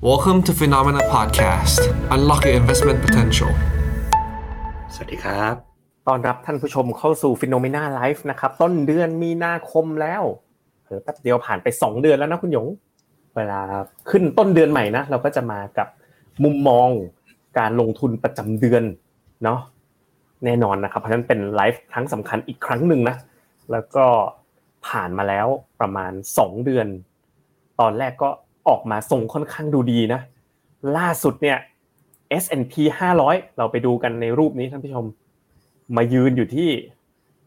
Welcome to Phenomena Podcast. Unlock your investment potential. สวัสดีครับต้อนรับท่านผู้ชมเข้าสู่ Phenomena Live นะครับ ต้นเดือนมีนาคมแล้วเออแป๊บเดียวผ่านไป 2 เดือนแล้วนะคุณหยง เวลาขึ้นต้นเดือนใหม่นะ เราก็จะมากับมุมมองการลงทุนประจำเดือนเนาะแน่นอนนะครับ เพราะฉะนั้นเป็นไลฟ์ครั้งสำคัญอีกครั้งหนึ่งนะ แล้วก็ผ่านมาแล้วประมาณ 2 เดือน ตอนแรกก็ ออกมาส่งค่อนข้างดูดีนะ ล่าสุดเนี่ย S&P 500 เราไปดูกันในรูปนี้ท่านผู้ชม มายืนอยู่ที่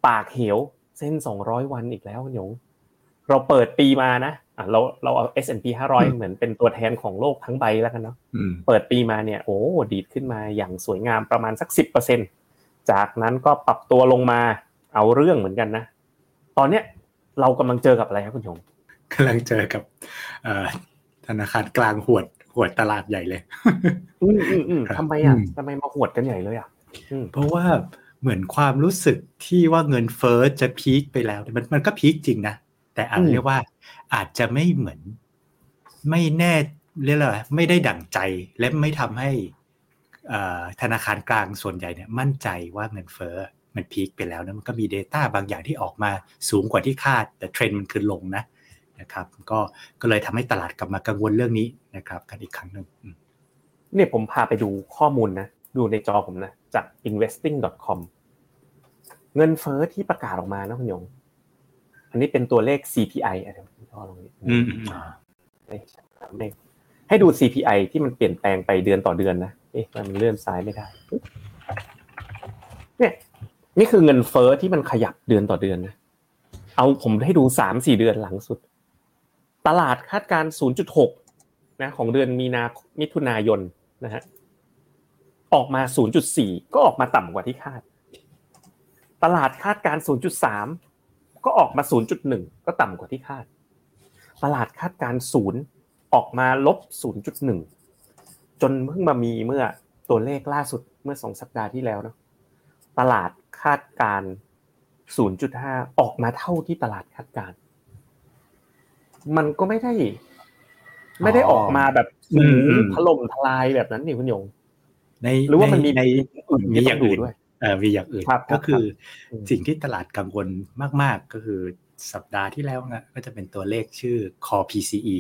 ปากเหวเส้น 200 วันอีกแล้วคุณหยงเราเปิดปีมานะอะเราเราเอา S&P 500 เหมือนเป็นตัวแทนของโลกทั้งใบแล้วกันเนาะอืมเปิดปีมาเนี่ย โอ้ดีดขึ้นมาอย่างสวยงามประมาณสัก 10%จากนั้นก็ปรับตัวลงมาเอาเรื่องเหมือนกันนะ ตอนเนี้ยเรากำลังเจอกับอะไรครับคุณหยงกำลังเจอกับเอ่อธ นาคารกลางหวดหวดตลาดใหญ่เลยอืมอืมอืมครับทำไมอะอืมทำไมมาหวดกันใหญ่เลยอะอืมเพราะว่าเหมือนความรู้สึกที่ว่าเงินเฟ้อจะพีคไปแล้วเนี่ยมันมันก็พีคจริงนะแต่อาจเรียกว่า อาจจะไม่เหมือน ไม่แน่เรียกอะไรไม่ได้ดั่งใจและไม่ทำให้เอ่อธนาคารกลางส่วนใหญ่เนี่ยมั่นใจว่าเงินเฟ้อมันพีคไปแล้วนะมันก็มี Data บางอย่างที่ออกมาสูงกว่าที่คาด แต่เทรนด์มันคือลงนะ นะครับ ก็ก็เลยทำให้ตลาดกลับมากังวลเรื่องนี้นะครับกันอีกครั้งหนึ่งอืมเนี่ยผมพาไปดูข้อมูลนะดูในจอผมนะจาก investing.com เงินเฟ้อที่ประกาศออกมานะคุณหยง อันนี้เป็นตัวเลข CPI อะไรผมก็ลองอืมอืมอ่าเลขให้ดู CPI ที่มันเปลี่ยนแปลงไปเดือนต่อเดือนนะเอ๊ะมันเลื่อนซ้ายไม่ได้ เนี่ยนี่คือเงินเฟ้อที่มันขยับเดือนต่อเดือนนะ เอาผมให้ดูสามสี่เดือนหลังสุด ตลาดคาดการณ์0.6 นะของเดือนมีนามิถุนายนนะฮะออกมา 0.4 ก็ออกมาต่ำกว่าที่คาด ตลาดคาดการณ์0.3 ก็ออกมา 0.1 ก็ต่ำกว่าที่คาด ตลาดคาดการณ์0ออกมาลบ 0.1 จนเพิ่งมามีเมื่อตัวเลขล่าสุดเมื่อสองสัปดาห์ที่แล้วเนอะตลาดคาดการณ์0.5 ออกมาเท่าที่ตลาดคาดการณ์ มันก็ไม่ได้ ไม่ได้ออกมาแบบอืมอืมถล่มทลายแบบนั้นนี่คุณหยงในหรือว่ามันมีในอื่นมีที่อต้ย่าองงดูอื่นด้วยเออมีอย่างอื่นครับก็คือครับสิ่งที่ตลาดกังวลมาก ๆ ก็คือสัปดาห์ที่แล้วนะก็จะเป็นตัวเลขชื่อ Core PCE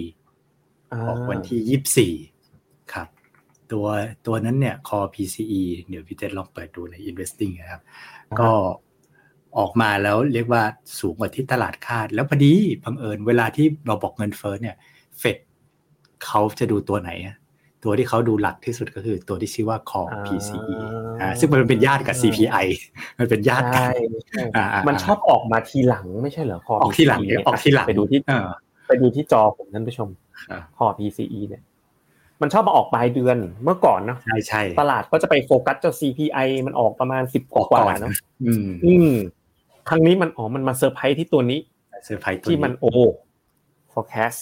ออกวันที่24ครับ ตัวตัวนั้นเนี่ย Core PCE เดี๋ยวพี่เจษลองเปิดดูใน Investing นะครับ ก็ ออกมาแล้วเรียกว่าสูงกว่าที่ตลาดคาด แล้วพอดีบังเอิญเวลาที่เราบอกเงินเฟ้อเนี่ยเฟดเขาจะดูตัวไหนอะตัวที่เขาดูหลักที่สุดก็คือตัวที่ชื่อว่า Core อ่า PCE อ่าซึ่งมันเป็นญาติกับ CPI มันเป็นญาติกัใช่ใช่อ่าอ่ามันชอบออกมาทีหลังไม่ใช่เหรอคอออกที่หลัง PCE เนี่ยออกทีหลังไปดูที่เออไปดูที่จอผมท่านผู้ชมครับคอ PCE เนี่ยมันชอบมาออกปลายเดือนเมื่อก่อนเนอะใช่ใช่ตลาดก็จะไปโฟกัสเจ้า CPI มันออกประมาณสิบกว่าๆเนอะอืมอืม ครั้งนี้มันอ๋อมันมาเซอร์ไพรส์ที่ตัวนี้เซอร์ไพรส์ตัวที่มันโอ้ forecast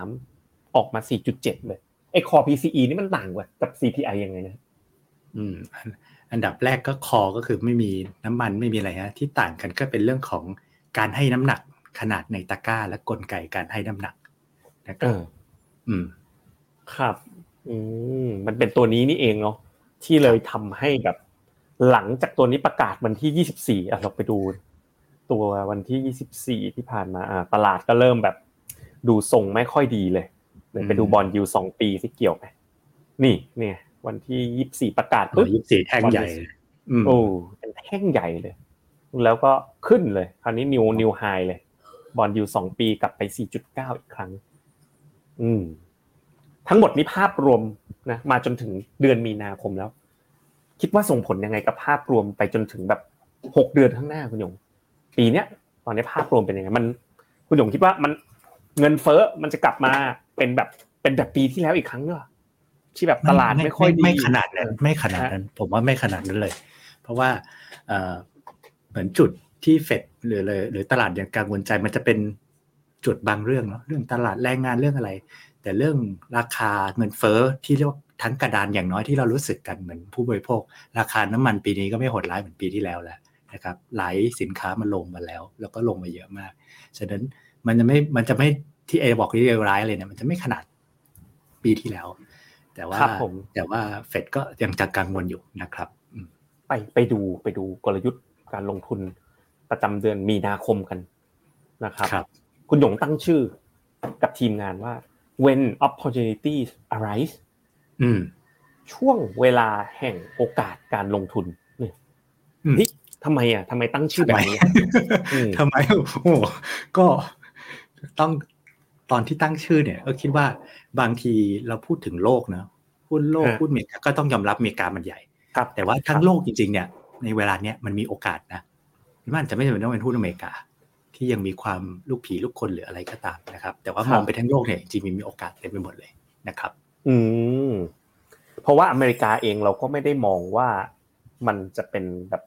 4.3 ออกมา 4.7 เลยไอ้คอ PCE นี่มันต่างกว่ากับ CPI ยังไงนะอืมอันอันดับแรกก็คอก็คือไม่มีน้ำมันไม่มีอะไรฮะที่ต่างกันก็เป็นเรื่องของการให้น้ำหนักขนาดในตะกร้าและกลไกการให้น้ำหนักนะคเอรับออืม ครับ อืมมันเป็นตัวนี้นี่เองเนาะที่เลยทำให้แบบ หลังจากตัวนี้ประกาศวันที่24อะเราไปดู ตัววันที่24ที่ผ่านมาอ่าตลาดก็เริ่มแบบ ดูทรงไม่ค่อยดีเลยเดี๋ยวไปดูอืม bond yield สองปีที่เกี่ยวไหมนี่เนี่ย วันที่24ประกาศตัวปุ๊บยี่สิบสี่แท่งใหญ่อืมโอ้เป็นแท่งใหญ่เลย แล้วก็ขึ้นเลย คราวนี้ new new high เลย bond yield สองปีกลับไป4.9อีกครั้ง อืม ทั้งหมดนี้ภาพรวมนะมาจนถึงเดือนมีนาคมแล้ว คิดว่าส่งผลยังไงกับภาพรวมไปจนถึงแบบหกเดือนข้างหน้าคุณหยง ปีเนี้ยตอนนี้ภาพรวมเป็นยังไงมัน คุณหยงคิดว่ามันเงินเฟ้อมันจะกลับมาเป็นแบบเป็นแบบปีที่แล้วอีกครั้งหรือเปล่าที่แบบตลาดไม่ค่อยดีไม่ขนาดนั้นไม่ขนาดนั้น ผมว่าไม่ขนาดนั้นเลย เพราะว่าเอ่อเหมือนจุดที่เฟดหรือเลยหรือตลาดยังกังวลใจมันจะเป็นจุดบางเรื่องเนาะเรื่องตลาดแรงงานเรื่องอะไร แต่เรื่องราคาเงินเฟ้อที่เรียกว่า ทั้งกระดานอย่างน้อยที่เรารู้สึกกันเหมือนผู้บริโภค ราคาน้ำมันปีนี้ก็ไม่โหดร้ายเหมือนปีที่แล้วแล้วนะครับหลายสินค้ามันลงมาแล้ว แล้วก็ลงมาเยอะมาก ฉะนั้นมันจะไม่มันจะไม่ที่เอบอกที่เลวร้ายเลยเนี่ยมันจะไม่ขนาดปีที่แล้ว แต่ว่าครับผมแต่ว่าเฟดก็ยังจะกังวลอยู่นะครับอืมไปไปดูไปดูกลยุทธ์การลงทุนประจำเดือนมีนาคมกันนะครับครับคุณหยงตั้งชื่อกับทีมงานว่า when opportunities arise อืม ช่วงเวลาแห่งโอกาสการลงทุนเนี่ยอืมเฮ้ยทำไมอะทำไมตั้งชื่อแบบนี้อืมทำไมโอ้โหก็ต้องตอนที่ตั้งชื่อเนี่ยก็คิดว่าบางทีเราพูดถึงโลกเนอะพูดโลกฮะพูดอเมริกาก็ต้องยอมรับอเมริกามันใหญ่ครับ แต่ว่าทั้งโลกจริงๆเนี่ย ในเวลาเนี้ยมันมีโอกาสนะมันอาจจะไม่จำเป็นต้องเป็นหุ้นอเมริกา ที่ยังมีความลูกผีลูกคนหรืออะไรก็ตามนะครับ แต่ว่ามองไปทั้งโลกเนี่ยจริงๆมันมีโอกาสเต็มไปหมดเลยนะครับ อืม เพราะว่าอเมริกาเองเราก็ไม่ได้มองว่ามันจะเป็นแบบ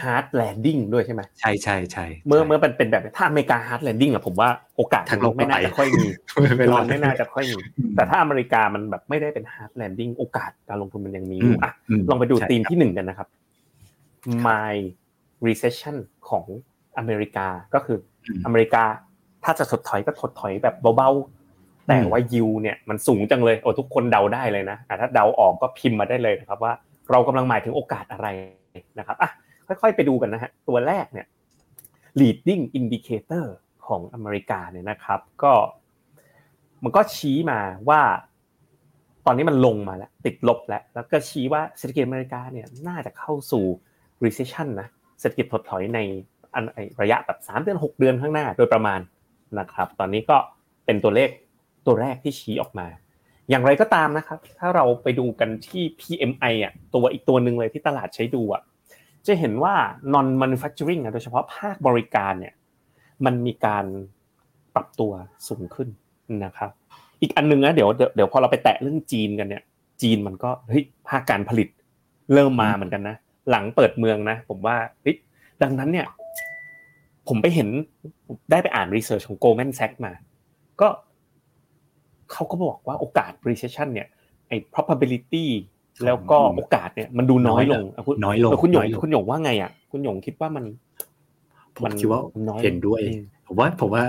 hard landing ด้วยใช่ไหมใช่ใช่ใช่เมื่อเมื่อมันเป็นแบบถ้าอเมริกา hard landing อะผมว่าโอกาสทางโลกไม่น่าไปจะค่อยมีไม่รอดมันไม่น่าจะค่อยมี แต่ถ้าอเมริกามันแบบไม่ได้เป็น hard landing โอกาสการลงทุนมันยังมีอยู่อะมลองไปดูใช่ธีมครับที่หนึ่งกันนะครับ my recession ของอเมริกาก็คืออมอเมริกาถ้าจะถดถอยก็ถดถอยแบบเบาๆ แต่ว่ายิวเนี่ยมันสูงจังเลยโอ้ทุกคนเดาได้เลยนะอะถ้าเดาออกก็พิมพ์มาได้เลยนะครับว่าเรากำลังหมายถึงโอกาสอะไรนะครับอะค่อยๆไปดูกันนะฮะตัวแรกเนี่ย leading indicator ของอเมริกาเนี่ยนะครับ ก็ มันก็ชี้มาว่า ตอนนี้มันลงมาแล้ว ติดลบแล้ว แล้วก็ชี้ว่าเศรษฐกิจอเมริกาเนี่ยน่าจะเข้าสู่ recession นะเศรษฐกิจถดถอยในอันไอ้ระยะแบบสามเดือนหกเดือนข้างหน้าโดยประมาณนะครับ ตอนนี้ก็เป็นตัวเลข ตัวแรกที่ชี้ออกมา อย่างไรก็ตามนะครับ ถ้าเราไปดูกันที่ PMI อะตัวอีกตัวหนึ่งเลยที่ตลาดใช้ดูอะจะเห็นว่า non manufacturing อะโดยเฉพาะภาคบริการเนี่ยมันมีการปรับตัวสูงขึ้นนะครับอีกอันหนึงนะเดี๋ยวเดี๋ยวเดี๋ยวพอเราไปแตะเรื่องจีนกันเนี่ย จีนมันก็เฮ้ยภาคการผลิตเริ่มมาเหมือนกันนะหลังเปิดเมืองนะ ผมว่าเฮ้ยดังนั้นเนี่ย ผมไปเห็นได้ไปอ่านรีเสิร์ชของ Goldman Sachs มา ก็ เขาก็บอกว่าโอกาส recession เนี่ยไอ้ probability แล้วก็โอกาสเนี่ยมันดูน้อยลงะคุณน้อยลงเคุณหยงน้อยลงคุณหยงว่าไงอะคุณหยงคิดว่ามันผมคิดว่าน้อยเห็นด้วยอืมผมว่าผมว่า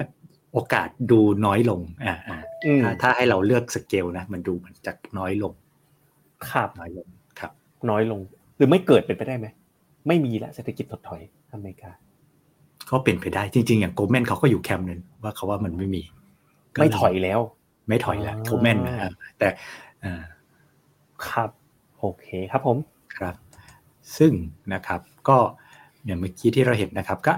โอกาสดูน้อยลง อ่าอ่าอืมถ้าถ้าให้เราเลือกสเกลนะมันดูมันจะน้อยลงครับน้อยลงครับ น้อยลง หรือไม่เกิดเป็นไปได้ไหมไม่มีแล้วเศรษฐกิจถดถอยอเมริกาก็เป็นไปได้จริง ๆ อย่างโกลแมนเขาก็อยู่แคมป์นึงว่าเขาว่ามันไม่มีก็ไม่ถอยแล้ว ไม่ถอยแล้วอ๋อโกลแมนนะอ่าแต่อ่าครับโอเคครับผมครับ ซึ่งนะครับก็อย่างเมื่อกี้ที่เราเห็นนะครับก็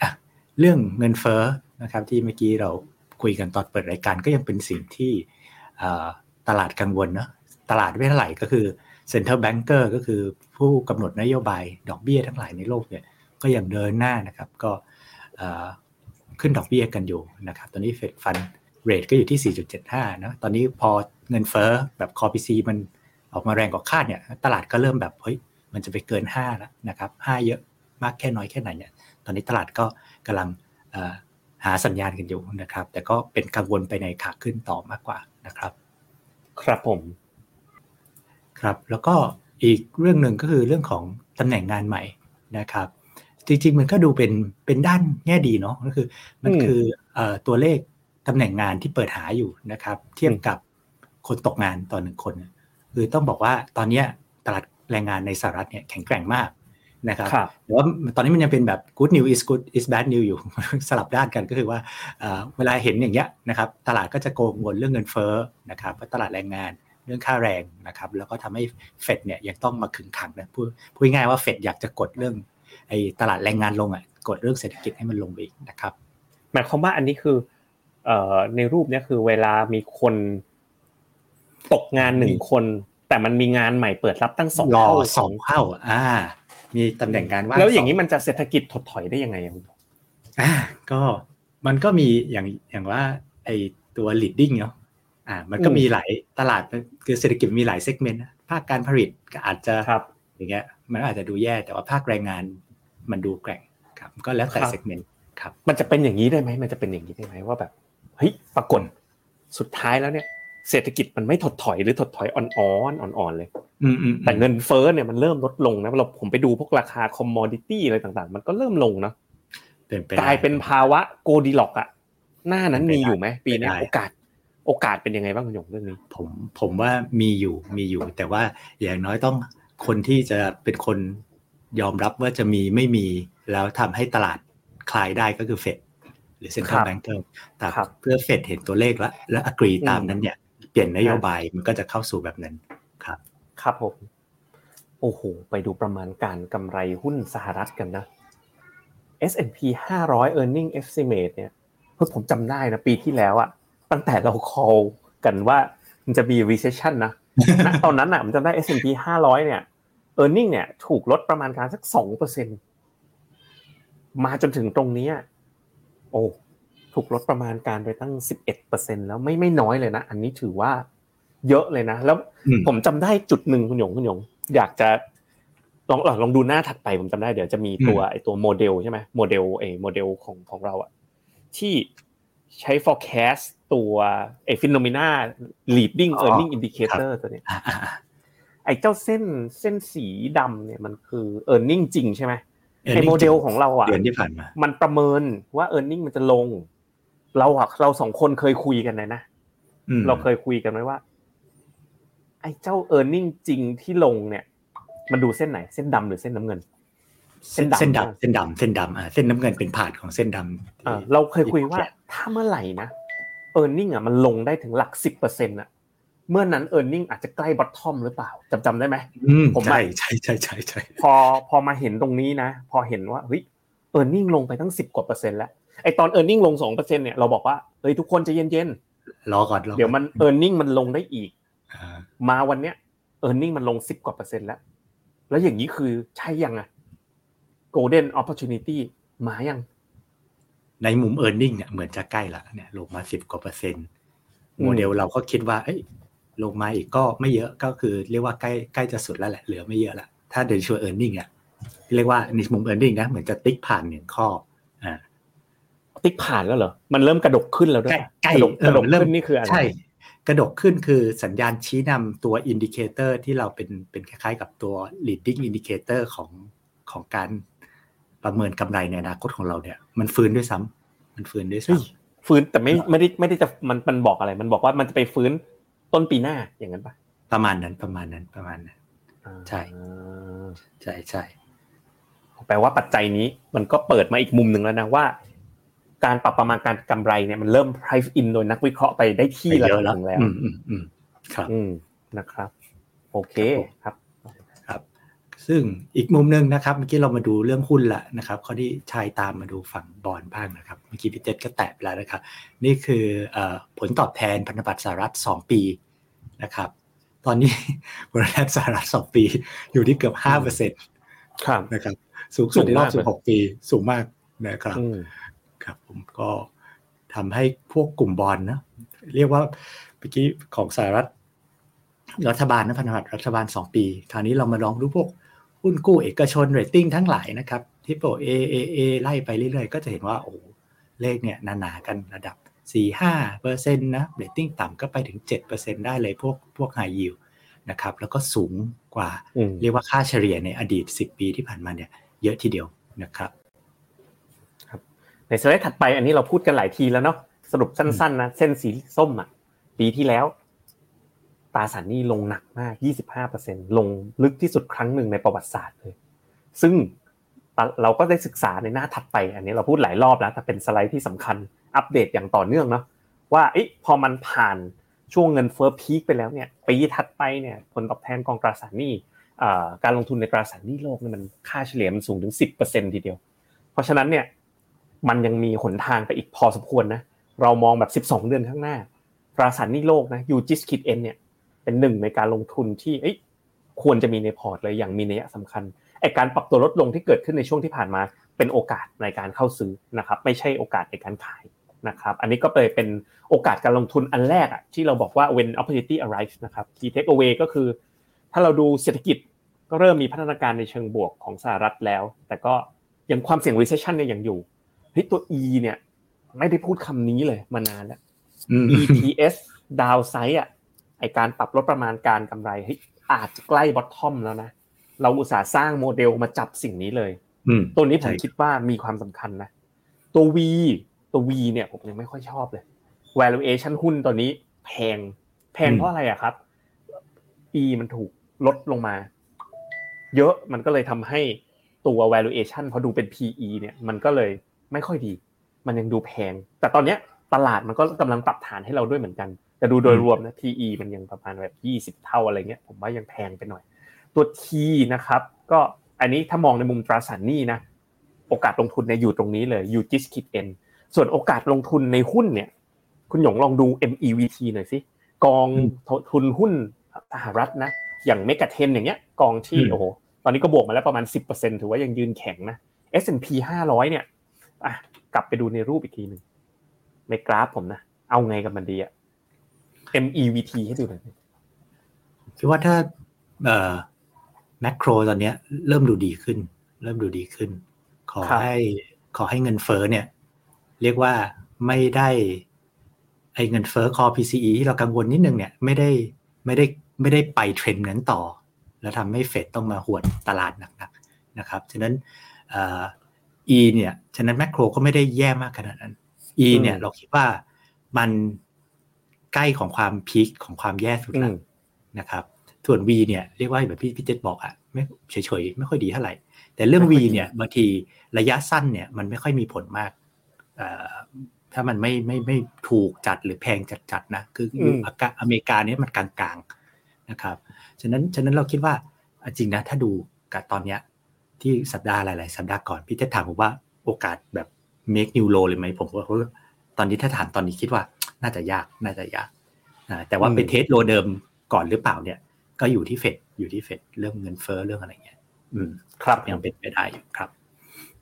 อะเรื่องเงินเฟ้อนะครับที่เมื่อกี้เราคุยกันตอนเปิดรายการก็ยังเป็นสิ่งที่อ่าตลาดกังวลเนาะตลาดไม่เท่าไหร่ก็คือ Central Banker ก็คือผู้กำหนดนโยบายดอกเบี้ยทั้งหลายในโลกเนี่ยก็ยังเดินหน้านะครับก็อ่าขึ้นดอกเบี้ยกันอยู่นะครับ ตอนนี้เฟดฟัน เรทก็อยู่ที่ 4.75นะตอนนี้พอเงินเฟ้อแบบคอ PC มันออกมาแรงกว่าคาดเนี่ยตลาดก็เริ่มแบบเฮ้ยมันจะไปเกิน5แล้วนะครับ5เยอะมากแค่น้อยแค่ไหนเนี่ยตอนนี้ตลาดก็กำลังเอ่อหาสัญญาณกันอยู่นะครับ แต่ก็เป็นกังวลไปในขาขึ้นต่อมากกว่านะครับ ครับผมครับแล้วก็อีกเรื่องหนึ่งก็คือเรื่องของตำแหน่งงานใหม่นะครับ จริงๆ มันก็ดูเป็นเป็นด้านแง่ดีเนาะก็คือมันอืมคือเอ่อตัวเลข ตำแหน่งงานที่เปิดหาอยู่นะครับ เทียบกับคนตกงานต่อหนึ่งคนเนี่ยคือต้องบอกว่าตอนเนี้ยตลาดแรงงานในสหรัฐเนี่ยแข็งแกร่งมากนะครับครับแต่ว่าตอนนี้มันยังเป็นแบบ good news is good is bad news อยู่ สลับด้านกันก็คือว่าเอ่อเวลาเห็นอย่างเงี้ยนะครับตลาดก็จะกังวลเรื่องเงินเฟ้อนะครับว่าตลาดแรงงานเรื่องค่าแรงนะครับแล้วก็ทำให้เฟดเนี่ยยังต้องมาขึงขังนะพูดพูดง่ายๆว่าเฟดอยากจะกดเรื่องไอ้ตลาดแรงงานลงอะกดเรื่องเศรษฐกิจให้มันลงไปอีกนะครับหมายความว่าอันนี้คือเอ่อ ในรูปเนี้ยคือเวลามีคนตกงานหนึ่งคน แต่มันมีงานใหม่เปิดรับตั้งสองรอเท่าสองเท่า อ่า มีตำแหน่งงานว่างแล้วอย่างนี้สมันจะเศรษฐกิจถดถอยได้ยังไงอะคุณอ่าก็มันก็มีอย่างอย่างว่าไอ้ตัว leading เนาะอ่า มันก็มีหลายตลาดคือเศรษฐกิจมีหลายเซกเมนต์นะภาคการผลิตก็อาจจะครับอย่างเงี้ย มันอาจจะดูแย่แต่ว่าภาคแรงงานมันดูแกร่งครับ ก็แล้วแต่ segment ครับ มันจะเป็นอย่างนี้ได้ไหมมันจะเป็นอย่างนี้ได้ไหมว่าแบบ เฮ้ยปรากฏสุดท้ายแล้วเนี่ย เศรษฐกิจมันไม่ถดถอยหรือถดถอยอ่อนๆอ่อนๆเลยอืมอืมแต่เงินเฟ้อเนี่ยมันเริ่มลดลงนะเราผมไปดูพวกราคา commodity อะไรต่างๆ มันก็เริ่มลงเนาะเป็นไปกลายเป็นภาวะ goldilocks อะหน้านั้นมีอยู่ไหมปีนี้เป็นไปได้โอกาสโอกาสเป็นยังไงบ้างคุณหยงเรื่องนี้ ผมผมว่ามีอยู่มีอยู่ แต่ว่าอย่างน้อยต้องคนที่จะเป็นคนยอมรับว่าจะมีไม่มี แล้วทำให้ตลาดคลายได้ก็คือเฟด หรือเซ็นทรัลครับแบงก์เกิลแต่ครับเพื่อเฟดเห็นตัวเลขแล้วและอกรีอืมตามนั้นเนี่ย เปลี่ยนนโยบายมันก็จะเข้าสู่แบบนั้นครับ ครับผมโอ้โห ไปดูประมาณการกำไรหุ้นสหรัฐกันนะ S&P 500 earning estimate เนี่ยเพื่อผมจำได้นะปีที่แล้วอะตั้งแต่เรา call กันว่ามันจะมี recession นะณตอนนั้นอะมันจำได้ S&P 500 เนี่ย earning เนี่ย ถูกลดประมาณการสัก 2%มาจนถึงตรงเนี้ย โอ้ถูกลดประมาณการไปตั้ง 11%แล้วไม่ไม่น้อยเลยนะ อันนี้ถือว่าเยอะเลยนะ แล้วอืมผมจำได้จุดหนึ่งคุณหยงคุณหยง อยากจะลองลองลองดูหน้าถัดไปผมจำได้เดี๋ยวจะมีตัวไอตัวโมเดลใช่ไหมโมเดลเออโมเดลของของเราอะที่ใช้ forecast ตัวไอ FINNOMENA leading อ๋อ earning indicator ตัวเนี้ยอ่าอ่าอ่าไอเจ้าเส้นเส้นสีดำเนี่ยมันคือ earning จริงใช่ไหม ไอ earning โมเดลของเราอะเดือนที่ผ่านมา มันประเมินว่า earning มันจะลง เราอะเราสองคนเคยคุยกันเลยนะอืมเราเคยคุยกันไว้ว่า ไอ้เจ้า e a r n i n g จริงที่ลงเนี่ย มันดูเส้นไหน เส้นดำหรือเส้นน้ำเงิน เส้นเส้เส้นนดำดำเส้นดำเส้นดำอ่าเส้นน้ำเงินเป็นผ่านของเส้นดำอ่าเราเคยคุยว่า ถ้าเมื่อไหร่นะ e a r n i n g อะมันลงได้ถึงหลักสิบเปอร์เซ็นต์อะ เมื่อนั้น e a r n i n g อาจจะใกล้ bottom หรือเปล่าจำจำได้ไหมอืมผมว่าใช่ใช่ใช่ใช่ใช่พอพอมาเห็นตรงนี้นะ พอเห็นว่าเฮ้ย e a r n i n g ลงไปตั้งสิบกว่าเปอร์เซ็นต์แล้วไอตอน e a r n i n g ลงสองเปอร์เซ็นต์เนี่ยเราบอกว่าเฮ้ยทุกคนใจะเย็นรอก่อนรอก่อๆเดี๋ยวมัน e a r n i n g มันลงได้อีกอ่ามาวันเนี้ย e a r n i n g มันลงสิบกว่าเปอร์เซ็นต์แล้ว แล้วอย่างนี้คือใช่ยังอะ golden opportunity มายังในมุม e a r n i n g เนี่ยเหมือนจะใกล้ละเนี่ยลงมาสิบกว่าเปอร์เซ็นต์อืมโมเดลเราก็คิดว่าเอ้ย ลงมาอีกก็ไม่เยอะก็คือเรียกว่าใกล้ใกล้จะสุดแล้วแหละเหลือไม่เยอะละถ้าเดินชัวร์ e a r n i n g อะเรียกว่าในมุม e a r n i n g นะเหมือนจะติ๊กผ่านหนึ่งข้ออ่าติ๊กผ่านแล้วเหรอ มันเริ่มกระดกขึ้นแล้วด้วยใกล้ใกล้กระดกเออกระดกเริ่มขึ้นนี่คืออะไรใช่ กระดกขึ้นคือสัญญาณชี้นำตัว indicator ที่เราเป็นเป็นคล้ายๆ กับตัว leading indicator ของของการประเมินกำไรในอนาคตของเราเนี่ย มันฟื้นด้วยซ้ำมันฟื้นด้วยซ้ำฟื้นแต่ไม่ไม่ได้ไม่ได้จะมันมันบอกอะไร มันบอกว่ามันจะไปฟื้น ต้นปีหน้าอย่างนั้นปะประมาณนั้นประมาณนั้นประมาณนั้นใช่อ่าใช่ใช่แปลว่าปัจจัยนี้มันก็เปิดมาอีกมุมหนึ่งแล้วนะว่า การปรับประมาณการกำไรเนี่ยมันเริ่ม price in โดยนักวิเคราะห์ไปได้ที่ไประเยดัอะบแล้วหนึ่งแล้วอืมอืมอืมครับอืมนะครับ โอเคครับครับ ซึ่งอีกมุมหนึ่งนะครับเมื่อกี้เรามาดูเรื่องหุ้นละนะครับเขาที่ชายตามมาดูฝั่งบอลบ้างนะครับเมื่อกี้พี่เจษก็แตะไปแล้วนะครับ นี่คือเอ่อผลตอบแทนพันธบัตรสหรัฐ 2 ปีนะครับ ตอนนี้ผลตอบแทนสหรัฐ 2 ปี อยู่ที่เกือบ5เปอร์เซ็นต์ครับนะครับ สูงสุดในรอบสูงมากเลย16 ปีสูงมากนะครับอืมครับผมก็ทำให้พวกกลุ่มบอลนะเรียกว่าเมื่อกี้ของสหรัฐรัฐบาลนะพันธบัตรรัฐบาล 2 ปี คราวนี้เรามาลองดูพวก หุ้นกู้เอกชนเรตติ้งทั้งหลายนะครับที่โปร A A A ไล่ไปเรื่อยๆ ก็จะเห็นว่าโอ้เลขเนี่ยหนาๆกันระดับ 4-5เปอร์เซ็นต์นะเรตติ้งต่ำก็ไปถึง 7%ได้เลยพวกพวกไฮยิวนะครับแล้วก็สูงกว่าอืมเรียกว่าค่าเฉลี่ยในอดีต 10 ปีที่ผ่านมาเนี่ยเยอะทีเดียวนะครับในสไลด์ถัดไปอันนี้เราพูดกันหลายทีแล้วเนาะสรุปสั้นๆนะเส้นสีส้มอะปีที่แล้ว ตราสารหนี้ลงหนักมาก 25%ลงลึกที่สุดครั้งหนึ่งในประวัติศาสตร์เลย ซึ่งเราก็ได้ศึกษาในหน้าถัดไป อันนี้เราพูดหลายรอบแล้วแต่เป็นสไลด์ที่สำคัญอัปเดตอย่างต่อเนื่องเนาะว่าอพอมันผ่านช่วงเงินเฟ้อ peak ไปแล้วเนี่ยปีถัดไปเนี่ยผลตอบแทนกองตราสารหนี้การลงทุนในตราสารหนี้โลกเนี่ยมันค่าเฉลี่ยมันสูงถึง 10%ทีเดียว เพราะฉะนั้นเนี่ยมันยังมีหนทางไปอีกพอสมควรนะเรามองแบบ 12 เดือนข้างหน้าตราสารหนี้โลกนะ UGIS ขีด N เนี่ย เป็นหนึ่งในการลงทุนที่เอ้ยควรจะมีในพอร์ตเลยอย่างมีนัยสำคัญไอการปรับตัวลดลงที่เกิดขึ้นในช่วงที่ผ่านมา เป็นโอกาสในการเข้าซื้อนะครับ ไม่ใช่โอกาสในการขายนะครับ อันนี้ก็เลยเป็นโอกาสการลงทุนอันแรกอะที่เราบอกว่า when opportunity arrives นะครับ key takeaway ก็คือ ถ้าเราดูเศรษฐกิจก็เริ่มมีพัฒนาการในเชิงบวกของสหรัฐแล้ว แต่ก็ยังความเสี่ยง recession เนี่ยยังอยู่เฮ้ยตัว E เนี่ย ไม่ได้พูดคำนี้เลยมานานแล้วอืม EPS downside อะ ไอการปรับลดประมาณการกำไรเฮ้ยอาจจะใกล้ bottom แล้วนะ เราอุตส่าห์สร้างโมเดลมาจับสิ่งนี้เลยอืมตัวนี้ผมใช่คิดว่ามีความสำคัญนะ ตัว V ตัว V เนี่ยผมยังไม่ค่อยชอบเลย valuation หุ้นตัวนี้แพง แพงเพราะอะไรอะครับ E มันถูกลดลงมา เยอะมันก็เลยทำให้ตัว valuation พอดูเป็น PE เนี่ย มันก็เลยไม่ค่อยดี มันยังดูแพง แต่ตอนเนี้ยตลาดมันก็กำลังปรับฐานให้เราด้วยเหมือนกัน แต่ดูโดยรวมนะ PE มันยังประมาณแบบยี่สิบเท่าอะไรเงี้ย ผมว่ายังแพงไปหน่อย ตัว T นะครับ ก็อันนี้ถ้ามองในมุมตราสารหนี้นะ โอกาสลงทุนเนี่ยอยู่ตรงนี้เลย you just keep n ส่วนโอกาสลงทุนในหุ้นเนี่ย คุณหยงลองดู MEVT หน่อยสิ กองทุนหุ้นสหรัฐนะ อย่างเมกะเทนอย่างเงี้ย กองที่โอ้โห ตอนนี้ก็บวกมาแล้วประมาณ 10%ถือว่ายังยืนแข็งนะ S&P 500 เนี่ยอะกลับไปดูในรูปอีกทีหนึ่งในกราฟผมนะ เอาไงกับมันดีอะ MEVT ให้ดูหน่อยคิดว่าถ้าเอ่อแมคโครตอนเนี้ย เริ่มดูดีขึ้น เริ่มดูดีขึ้น ขอให้ขอให้เงินเฟ้อเนี่ย เรียกว่าไม่ได้ ไอ้เงินเฟ้อคอ PCE ที่เรากังวลนิดนึงเนี่ยไม่ได้ไม่ได้ไม่ได้ไปเทรนด์นั้นต่อ แล้วทำให้เฟดต้องมาหวดตลาดหนักๆนะครับฉะนั้นเอ่อ E เนี่ย ฉะนั้นแมคโครก็ไม่ได้แย่มากขนาดนั้น E เนี่ยเราคิดว่ามัน ใกล้ของความพีคของความแย่สุดแล้วนะครับ ส่วน V เนี่ยเรียกว่าแบบพี่พี่เจษบอกอะไม่เฉยๆไม่ค่อยดีเท่าไหร่ แต่เรื่อง V เนี่ยบางทีระยะสั้นเนี่ยมันไม่ค่อยมีผลมากถ้ามันไม่ไม่ไม่ถูกจัดหรือแพงจัดจัดนะคืออเมริกาเนี่ยมันกลางๆนะครับฉะนั้นฉะนั้นเราคิดว่าจริงนะถ้าดูกับตอนเนี้ยที่สัปดาห์หลาย ๆ สัปดาห์ก่อนพี่เจษถามผมว่าโอกาสแบบ make new low เลยไหมผมว่าตอนนี้ถ้าถามตอนนี้คิดว่า น่าจะยากน่าจะยากแต่ว่าไปเทสโลเดิมก่อนหรือเปล่าเนี่ย ก็อยู่ที่เฟดอยู่ที่เฟดเรื่องเงินเฟ้อเรื่องอะไรเงี้ย อืม ครับยังเป็นไปได้อยู่ครับ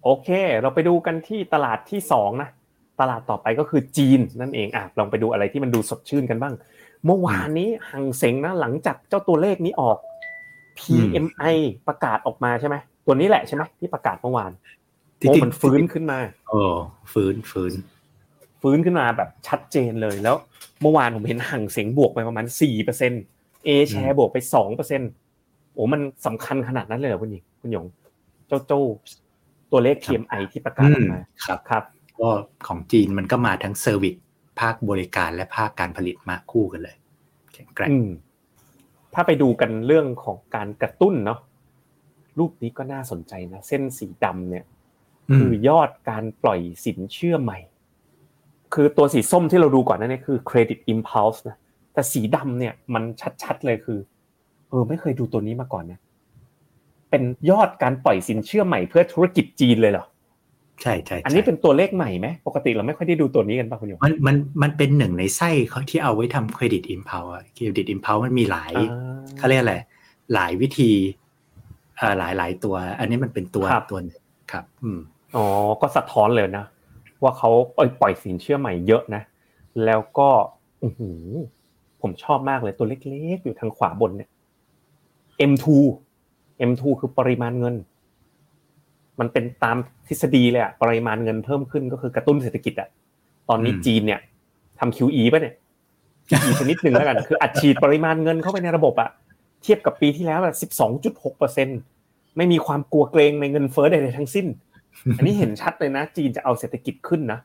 โอเค เราไปดูกันที่ตลาดที่สองนะตลาดต่อไปก็คือจีนนั่นเองอะลองไปดูอะไรที่มันดูสดชื่นกันบ้าง เมื่อวานนี้หังเสงนะหลังจากเจ้าตัวเลขนี้ออก PMI ประกาศออกมาใช่ไหมตัวนี้แหละใช่ไหมที่ประกาศเมื่อวานโอ้มันฟื้นขึ้นมาโอ้ฟื้นฟื้น ฟื้นขึ้นมาแบบชัดเจนเลยแล้ว เมื่อวานผมเห็นฮั่งเส็งบวกไปประมาณสี่เปอร์เซ็นต์ A-share บวกไปสองเปอร์เซ็นต์โอ้มันสำคัญขนาดนั้นเลยเหรอคุณหยงคุณหยง เจ้าโจ้ตัวเลข PMI ที่ประกาศออกมาครับครับก็ของจีนมันก็มาทั้ง service ภาคบริการและภาคการผลิตมาคู่กันเลยแข็งแกร่งถ้าไปดูกันเรื่องของการกระตุ้นเนาะรูปนี้ก็น่าสนใจนะ เส้นสีดำเนี่ย คือยอดการปล่อยสินเชื่อใหม่ คือตัวสีส้มที่เราดูก่อนนั่นนี่คือ credit impulse นะแต่สีดำเนี่ยมันชัดๆเลยคือ เออ ไม่เคยดูตัวนี้มาก่อนนะเป็นยอดการปล่อยสินเชื่อใหม่เพื่อธุรกิจจีนเลยเหรอใช่ใช่อันนี้เป็นตัวเลขใหม่ไหมปกติเราไม่ค่อยได้ดูตัวนี้กันป่ะคุณโยมมันมันมันเป็นหนึ่งในไส้เขาที่เอาไว้ทำ credit impulse credit impulse มันมีหลายเขาเรียกอะไรหลายวิธีเอ่อหลายหลายตัว อันนี้มันเป็นตัวตัวนึงครับ อืมอ๋อก็สะท้อนเลยนะ ว่าเขาปล่อยสินเชื่อใหม่เยอะนะ แล้วก็อืผมชอบมากเลยตัวเล็กๆ อยู่ทางขวาบนเนี่ย M2 M2 คือปริมาณเงิน มันเป็นตามทฤษฎีเลยอะปริมาณเงินเพิ่มขึ้นก็คือกระตุ้นเศรษฐกิจอะตอนนี้จีนเนี่ยทำ QE ป่ะเนี่ย QE ชนิดหนึ่งแล้วกัน คืออัดฉีดปริมาณเงินเข้าไปในระบบอะเทียบกับปีที่แล้วแบบสิบสองจุดหกเปอร์เซ็นไม่มีความกลัวเกรงในเงินเฟ้อใดๆทั้งสิ้น อันนี้เห็นชัดเลยนะ จีนจะเอาเศรษฐกิจขึ้นนะ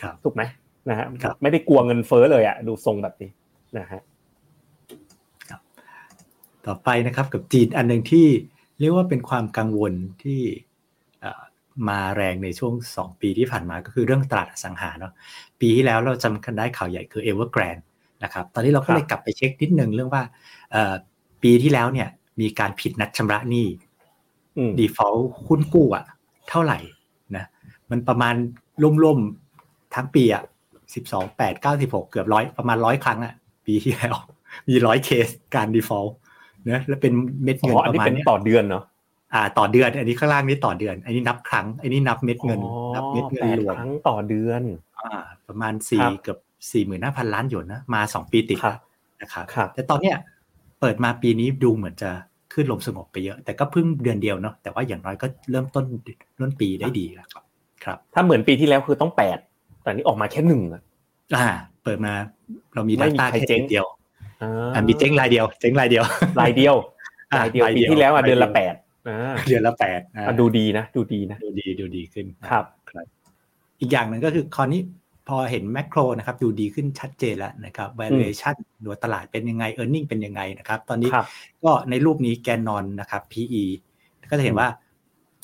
ครับถูกไหมนะฮะไม่ได้กลัวเงินเฟ้อเลยอะดูทรงแบบนี้นะฮะต่อไปนะครับกับจีนอันหนึ่งที่เรียกว่าเป็นความกังวลที่มาแรงในช่วง 2 ปีที่ผ่านมาก็คือเรื่องตลาดอสังหาเนาะปีที่แล้วเราจำกันได้ข่าวใหญ่คือ Evergrande นะครับตอนนี้เราก็เลยกลับไปเช็คนิดนึงเรื่องว่าปีที่แล้วเนี่ยมีการผิดนัดชำระหนี้ default หุ้นกู้อะ เท่าไหร่นะมันประมาณร่วมๆทั้งปีอะสิบสองแปดเก้าสิบหกเกือบร้อยประมาณร้อยครั้งอะปีที่แล้ว มีร้อยเคสการ default นะแล้วเป็นเม็ดเงินประมาณนี้ต่อเดือนเนาะอ่าต่อเดือน อันนี้ข้างล่างนี้ต่อเดือน อันนี้นับครั้ง อันนี้นับเม็ดเงิน นับเม็ดเงินรวมครั้งต่อเดือน อ่า ประมาณสี่เกือบสี่หมื่นห้าพันล้านหยวนนะมาสองปีติดนะครับแต่ตอนเนี้ยเปิดมาปีนี้ดูเหมือนจะ ขึ้นลมสงบไปเยอะ แต่ก็เพิ่งเดือนเดียวเนาะแต่ว่าอย่างน้อยก็เริ่มต้นต้นปีได้ดีแล้วครับ ครับ ถ้าเหมือนปีที่แล้วคือต้องแปดแต่นี้ออกมาแค่หนึ่งอะอ่าเปิดมาเรามีดัต้าแค่เดียวอ่อ่ามีเจ๊งรายเดียว เจ๊งรายเดียวรายเดียวรายเดียวปีที่แล้วอะเดือนละแปดเดือนละแปดดูดีนะ ดูดีนะ ดูดีดูดีขึ้นครับ อีกอย่างหนึ่งก็คือคราวนี้ พอเห็นแมกโรนะครับดูดีขึ้นชัดเจนแล้วนะครับ valuation ดูตลาดเป็นยังไง e a r n i n g เป็นยังไงนะครับ ตอนนี้ครับก็ในรูปนี้แกนนอนนะครับ PE ก็จะเห็นว่า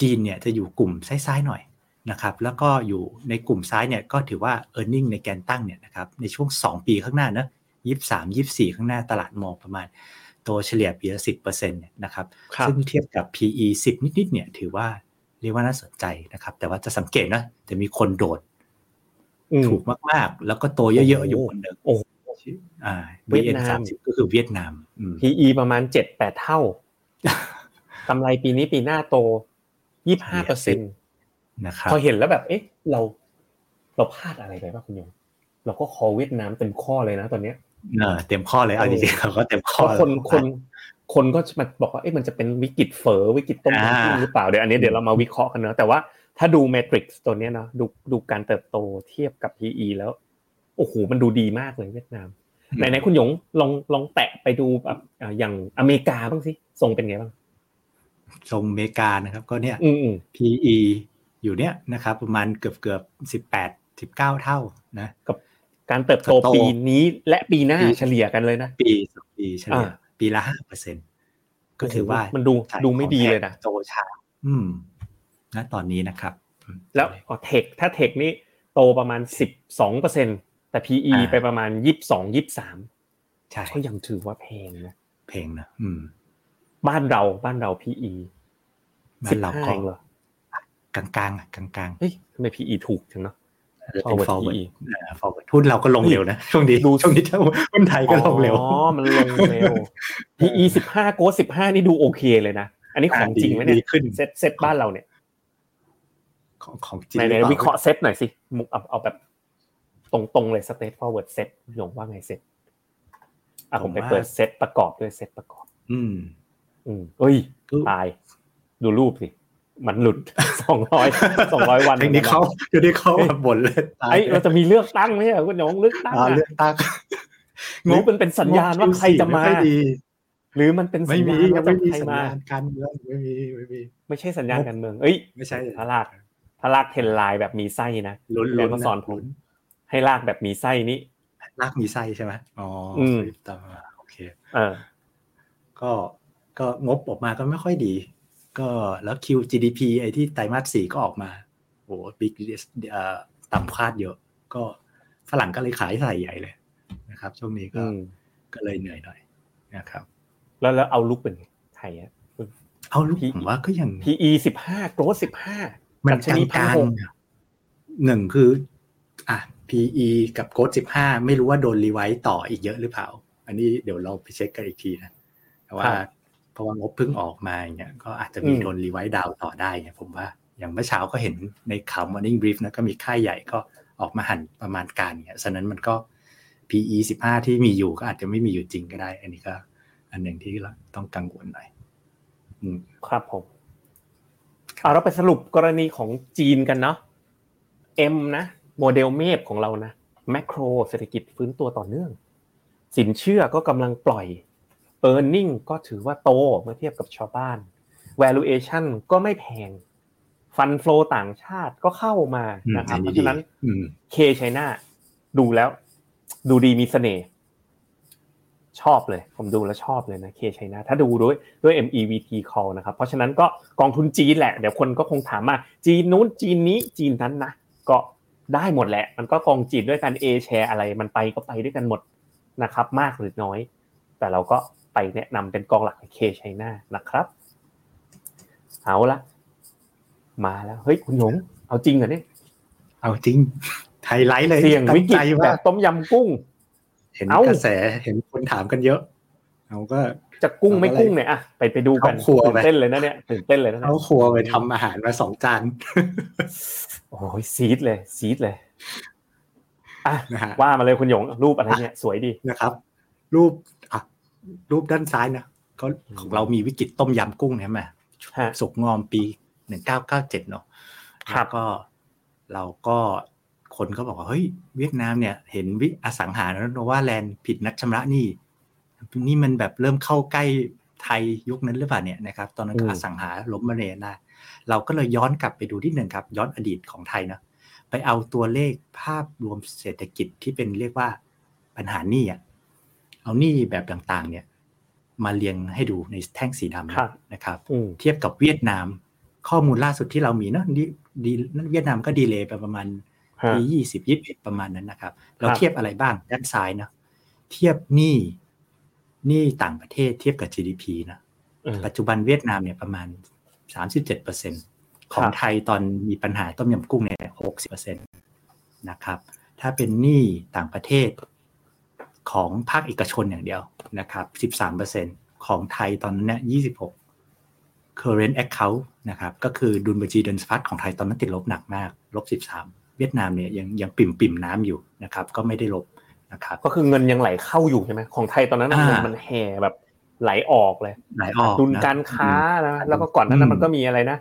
จีนเนี่ยจะอยู่กลุ่มซ้ายๆหน่อยนะครับ แล้วก็อยู่ในกลุ่มซ้ายเนี่ยก็ถือว่า e a r n i n g ในแกนตั้งเนี่ยนะครับในช่วง 2 ปีข้างหน้านะยี่สามยี่สี่ข้างหน้าตลาดมองประมาณตัวเฉลี่ยปีละสิบเปอร์เซ็นต์เนี่ยนะครับครับซึ่งเทียบกับ PE 10 นิดๆเนี่ยถือว่าเรียกว่าน่าสนใจนะครับ แต่ว่าจะสังเกตนะจะมีคนโดดอืม ถูกมากๆ แล้วก็โตเยอะๆอยู่คนหนึ่งโอ้โหอ่าเวีย VN ดนามสามสิบก็คือเวียดนามอืม PE ประมาณเจ็ดแปดเท่ากำไรปีนี้ปีหน้าโตยี่ห้าเปอร์เซ็นต์นะครับพอเห็นแล้วแบบเอ๊ะ เราเราพลาดอะไรไปป่ะคุณหยงเราก็ call เวียดนามเต็มข้อเลยนะตอนเนี้ยเออเต็มข้อเลยเอาจริงๆเขาก็เต็มเพข้อราะคนคนคนก็มาบอกว่าเอ๊ะมันจะเป็นวิกฤตเฝอวิกฤตต้มยำกุ้งหรือเปล่าเดี๋ยวอันนี้เดี๋ยวเรามาวิเคราะห์กันเนอะแต่ว่า ถ้าดู metrics ตัวเนี้ยเนอะดูดูการเติบโตเทียบกับ PE แล้วโอ้โหมันดูดีมากเลยเวียดนามไหนๆคุณหยงลองลองแตะไปดูแบบอ่าอย่างอเมริกาบ้างสิทรงเป็นไงบ้างทรงอเมริกานะครับ ก็เนี่ยอืมอืม PE อยู่เนี่ยนะครับ ประมาณเกือบเกือบสิบแปดสิบเก้าเท่านะกับการเติบโตเติบโตปีนี้และปีหน้าปีเฉลี่ยกันเลยนะ ปีสองปีเฉลี่ยอ่าปีละห้าเปอร์เซ็นก็ถือว่ามันดูใช่ดูไม่ดีเลยนะโตช้าอืม นะตอนนี้นะครับอืมแล้วอ๋อเทคถ้าเทคนี่โตประมาณสิบสองเปอร์เซ็นแต่ PE อ่าไปประมาณยี่สิบสองยี่สิบสามใช่ก็ยังถือว่าแพงนะเพลงนะอืม บ้านเราบ้านเรา PE บ้านเราก็15องเหรอกลางๆอะกลางเฮ้ยทำไม PE ถูกจังเนาะๆเออเป็น forward forward PE เออ forward หุ้นเราก็ลงเร็วนะช่วงนี้ดูช่วงนี้ถ้าหุ้นไทยก็ลงเร็วอ๋อมันลงเร็ว PE สิบห้าโกสิบห้านี่ดูโอเคเลยนะ อันนี้ของจริงไหมเนี่ดียขึ้นเซตเซตบ้านเราเนี่ย ของของจริงในหในอปล่วิเคราะห์เซตหน่อยสิมุกเอาเอาแบบ ตรงๆเลย state forward เซตหยงว่าไงเซตอะผมไปเปิดเซตประกอบด้วยเซตประกอบ อืม อืมเอ้ยก็ตาย ดูรูปสิมันหลุดสองร้อยสองร้อยวันเทคนิคเขาเดี๋ยวนี้เขาแบบบ่นเลยตายไอ้ยเราจะมีเลือกตั้งไหมอะคุณหยงเลือกตั้งอ่าอะเลือกตั้งงบมันเป็นสัญญาณว่าใครจะมาไค่อยดีหรือมันเป็นสัไม่ญมีญาณยัว่างไม่จะมีใครสัญมาญาณการเมืองไม่มีไม่มี ไม่ใช่สัญญาณการเมือง เอ้ยไม่ใช่ถ้าลาก ถ้าลากเทรนไลน์แบบมีไส้นะลุ้นแล้ลุ้วนมาสอนผมให้ลากแบบมีไส้นี่ลากมีไส้ใช่ไหมอ๋ออมต่อมาโอเคเออก็ก็งบออกมาก็ไม่ค่อยดี ก็แล้ว Q GDP ไอ้ที่ไตรมาสสี่ก็ออกมาโอ้บิ๊กเอ่อต่ำคาดเยอะ ก็ฝรั่งก็เลยขายใส่ใหญ่เลยนะครับ ช่วงนี้ก็อืมก็เลยเหนื่อยหน่อยนะครับ แล้วแล้ว outlook เป็นไงไทยอะ outlook PE ผมว่าก็ยัง PE สิบห้า growth สิบห้า มันดัชนีกลาง1,600ๆอะหนึ่งคือ อะ PE กับ growth สิบห้าไม่รู้ว่าโดน revise ต่ออีกเยอะหรือเปล่า อันนี้เดี๋ยวเราไปเช็คกันอีกทีนะแต่ว่าครับเพราะว่างบเพิ่งออกมาอย่างเงี้ยก็อาจจะมีอืมโดน revise down ต่อได้เนี่ยผมว่าอย่างเมื่อเช้าก็เห็นในข่าว Morning Brief นะก็มีค่ายใหญ่ก็ออกมาหั่นประมาณการเนี่ยฉะนั้นมันก็ PE สิบห้าที่มีอยู่ก็อาจจะไม่มีอยู่จริงก็ได้ อันนี้ก็ อันหนึ่งที่เราต้องกังวลหน่อยอืมครับผม เอาเราไปสรุปกรณีของจีนกันเนาะ M นะโมเดลเมฟของเรานะแมคโครเศรษฐกิจฟื้นตัวต่อเนื่อง สินเชื่อก็กำลังปล่อย e a r n i n g ก็ถือว่าโตเมื่อเทียบกับชาวบ้าน valuation ก็ไม่แพงฟันฟล w ต่างชาติก็เข้ามาอืมนะครับอันเพนี้ราะดีฉะนั้นอืมเคไชน่าดูแล้ว ดูดีมีเสน่ห์ ชอบเลย ผมดูแล้วชอบเลยนะเคไชน่าถ้าดูด้วยด้วย MEVT call นะครับ เพราะฉะนั้นก็กองทุนจีนแหละ เดี๋ยวคนก็คงถามมาจีนนู้นจีนนี้จีนนั้นนะ ก็ได้หมดแหละ มันก็กองจีนด้วยกัน A share อะไรมันไปก็ไปด้วยกันหมดนะครับ มากหรือน้อย แต่เราก็ไปแนะนำเป็นกองหลักเคไชน่านะครับ เอาละมาแล้วเฮ้ยคุณหยงเอาจริงเหรอเนี่ยเอาจริงไฮไลท์เลยเสี่ยงวิกฤตตั้ใจแบว่าบต้มยำกุ้ง เห็นเอ้ากระแสเห็นคนถามกันเยอะเราก็จะกุ้งไม่เอาอะไรกุ้งเนี่ยอะไปไปดูกันเข้าครัวตื่นไปเต้นเลยนะเนี่ยตื่นเต้นเลยนะเนี่ยเข้าครัวไปทำอาหารมาสองจานโอ้ยซีดเลยซีดเลยอะนะฮะว่ามาเลยคุณหยงรูปอะไรเนี่ย สวยดีนะครับ รูปอะรูปด้านซ้ายนะก็ของเรามีวิกฤตต้มยำกุ้งใช่ไหมฮะสุกงอมปีหนึ่งเก้าเก้าเจ็ดเนาะครับแล้วก็เราก็ คนก็บอกว่าเฮ้ยเวียดนามเนี่ยเห็นวิอสังหาแล้วนะว่าแลนด์ผิดนัดชำระหนี้นี่มันแบบเริ่มเข้าใกล้ไทยยุคนั้นหรือเปล่าเนี่ยนะครับตอนนั้นก็อืมอสังหาล้มมาเรนะเราก็เลยย้อนกลับไปดูที่หนึ่งครับ ย้อนอดีตของไทยนะไปเอาตัวเลขภาพรวมเศรษฐกิจที่เป็นเรียกว่าปัญหาหนี้อะเอาหนี้แบบต่างๆ เนี่ย มาเรียงให้ดูในแท่งสีดำครับนะครับอืมเทียบกับเวียดนามข้อมูลล่าสุดที่เรามีเนอะดีดีเวียดนามก็ดีเลยไปประมาณฮะ ปียี่สิบยี่สิบประมาณนั้นนะครับ เราครับเทียบอะไรบ้างด้านซ้ายเนอะเทียบหนี้หนี้ต่างประเทศเทียบกับ GDP นะอืมปัจจุบันเวียดนามเนี่ยประมาณ37%ของครับไทยตอนมีปัญหาต้มยำกุ้งเนี่ย60%นะครับ ถ้าเป็นหนี้ต่างประเทศของภาคเอกชนอย่างเดียวนะครับ13%ของไทยตอนนั้นเนี่ย26 current account นะครับ ก็คือดุลบัญชีเดินสะพัดของไทยตอนนั้นติดลบหนักมาก ลบ13 เวียดนามเนี่ยยังยังปิ่มปิ่มๆน้ำอยู่นะครับ ก็ไม่ได้ลบนะครับ ก็คือเงินยังไหลเข้าอยู่ใช่ไหมของไทยตอนนั้นนะอ่าเงินมันแห่แบบไหลออกเลยไหลออกดุลนะการค้านะอืมแล้วก็ก่อนหนานั้นอืมมันก็มีอะไรนะ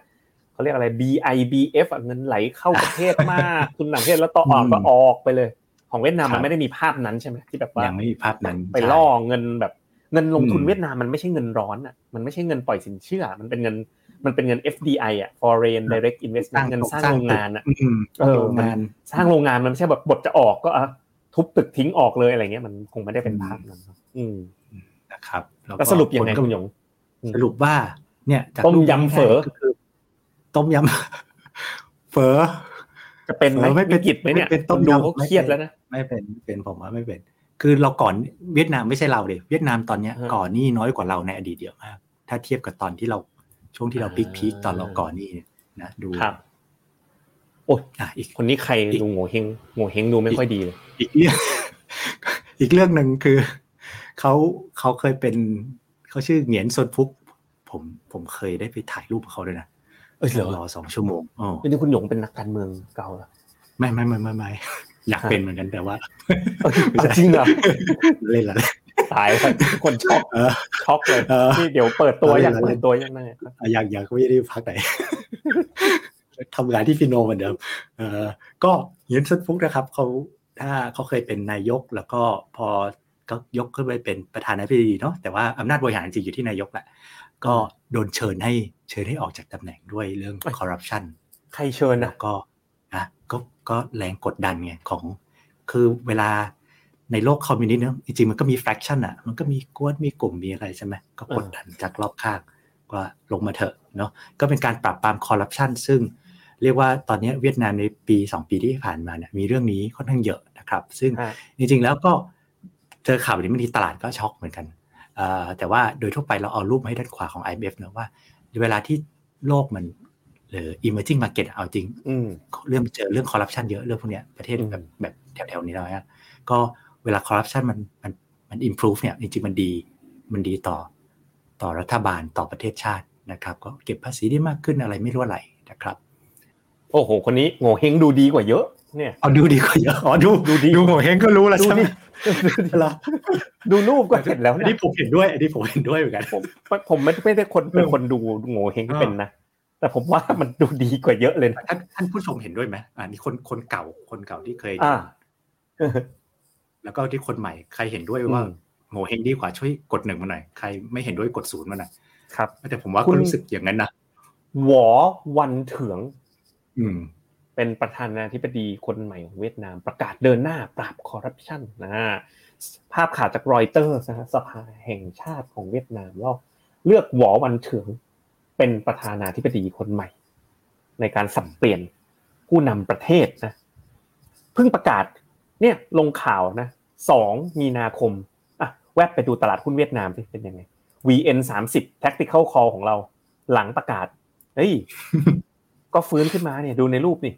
เขาเรียกอะไร BIBF อะเงินไหลเข้าประเทศมากทุนต่างประเทศแล้วต่อออกอืมก็ออกไปเลย ของเวียดนามครับมันไม่ได้มีภาพนั้นใช่ไหมที่แบบว่ายังไม่มีภาพนั้นไปล่อเงินแบบเงินลงทุนอืมเวียดนามมันไม่ใช่เงินร้อนอะมันไม่ใช่เงินปล่อยสินเชื่อ มันเป็นเงิน มันเป็นเงิน FDI อะ foreign direct investment เงินสร้างโรงงานอะอืมเออโรงงานสร้างโรงงานมันไม่ใช่แบบบทจะออกก็อะทุบตึกทิ้งออกเลยอะไรเงี้ยมันคงไม่ได้เป็นภาพนั้นครับอืมนะครับก็แล้วสรุปยังไงนก็คุณหยงอืมสรุปว่า เนี่ยจากต้มรูปยำเฝอก็คือต้มยำเฝอจะเป็นไหมเออไม่เป็นวิกฤตไหมเนี่ยไม่เป็นต้มดูยำเขาไม่เครียดเป็นแล้วนะไม่เป็นไม่เป็นผมว่าไม่เป็น คือเราก่อนเวียดนามไม่ใช่เราเดยเวียดนามตอนเนี้ยฮะก่อนหนี้น้อยกว่าเราในอดีตเยอะมาก ถ้าเทียบกับตอนที่เรา ช่วงที่เราพีคพีคตอนเราก่อนหนี้เนี่ยนะดูครับโอ้ยอะอีกคนนี้ใครอีกดูโง่เฮงโง่เฮงดูไม่ค่อยดีเลยอีกเรื่องอีกเรื่องหนึ่งคือเขาเขาเคยเป็นเขาชื่อเหงียนซนฟุก ผมผมเคยได้ไปถ่ายรูปกับเขาด้วยนะเอ้ยเหรอรอสองชั่วโมงอ๋อนี่คุณหยงเป็นนักการเมืองเก่าเหรอไม่ไม่ไม่ไม่ไม่อยากเป็นเหมือนกันแต่ว่าเอ้ยเอาจริงเหรอเล่นละเล่น ตายแล้วคนช็อกเออช็อกเลยเออนี่เดี๋ยวเปิดตัวเอาเล่นอยากเอาเล่เปินดตัวยังไงครับอะอยากอยากไม่ได้พักไหนทำงานที่ฟิโนเหมือนเดิมเออก็เหงียนซนฟุกนะครับเขาถ้าเขาเคยเป็นนายกแล้วก็พอก็ยกขึ้นไปเป็นประธานาธิบดีเนาะแต่ว่าอำนาจบริหารจริงอยู่ที่นายกแหละก็โดนเชิญให้เชิญให้ออกจากตำแหน่งด้วยเรื่องคอร์รัปชันใครเชิญแล้นะวก็อะก็ก็แรงกดดันไงของ คือเวลา ในโลกคอมมิวนิสต์เนอะจริงๆมันก็มี faction อะ มันก็มีก๊วนมีกลุ่มมีอะไรใช่ไหมก็กดดันจากรอบข้างว่าลงมาเถอะเนาะก็เป็นการปราบปรามคอร์รัปชันซึ่งเรียกว่าตอนนี้เวียดนามในปี 2 ปีที่ผ่านมาเนี่ยมีเรื่องนี้ค่อนข้างเยอะนะครับ ซึ่งฮะจริงๆแล้วก็เจอข่าวแบบนี้บางทีตลาดก็ช็อกเหมือนกันเอ่อแต่ว่าโดยทั่วไปเราเอารูปมาให้ด้านขวาของ IMF เนอะว่า เวลาที่โลกมันหรือ emerging market อะเอาจริงอืมเรื่องเจอเรื่องคอร์รัปชันเยอะเรื่องพวกเนี้ยประเทศอืมแบบแบบแถวๆนี้น้อยอะก็ เวลาคอร์รัปชันมันมันมัน improve เนี่ยจริงๆมันดีมันดีต่อต่อรัฐบาลต่อประเทศชาตินะครับ ก็เก็บภาษีได้มากขึ้นอะไรไม่รู้อะไรนะครับ โอ้โห คนนี้โง่เฮงดูดีกว่าเยอะ เนี่ยเอาดูดีกว่าเยอะอ๋อดูดูดีดูโงเฮงก็รู้แล้วดูใช่ไหมดิเหรอดูรูปก็เห็นแล้วอันนะนี้ผมเห็นด้วยอันนี้ผมเห็นด้วยเหมือนกันผมผมไม่ไม่ได้คนเป็นคนดูโง่เฮงเป็นนะแต่ผมว่ามันดูดีกว่าเยอะเลยนะท่านท่านผู้ชมเห็นด้วยไหมอ่านี่คนคนเก่าคนเก่าที่เคยอ่า แล้วก็ที่คนใหม่ใครเห็นด้วยว่าอืมโงเฮงดีกว่าช่วยกดหนึ่งมาหน่อยใครไม่เห็นด้วยกดศูนย์มาหน่อยครับแต่ผมว่าคุก็ณรู้สึกอย่างนั้นนะหวอวันเถืองอืม เป็นประธานาธิบดีคนใหม่ของเวียดนามประกาศเดินหน้าปราบคอร์รัปชันนะภาพข่าวจากรอยเตอร์นะฮะสภาแห่งชาติของเวียดนามว่าเลือกหวอวันเถือง เป็นประธานาธิบดีคนใหม่ ในการสับเปลี่ยนผู้นำประเทศนะเพิ่งประกาศ เนี่ยลงข่าวนะสองมีนาคมอะแวบไปดูตลาดหุ้นเวียดนามสิเป็นยังไง VN สามสิบ tactical call ของเรา หลังประกาศเฮ้ยก็ฟื้นขึ้นมาเนี่ย ดูในรูปนี่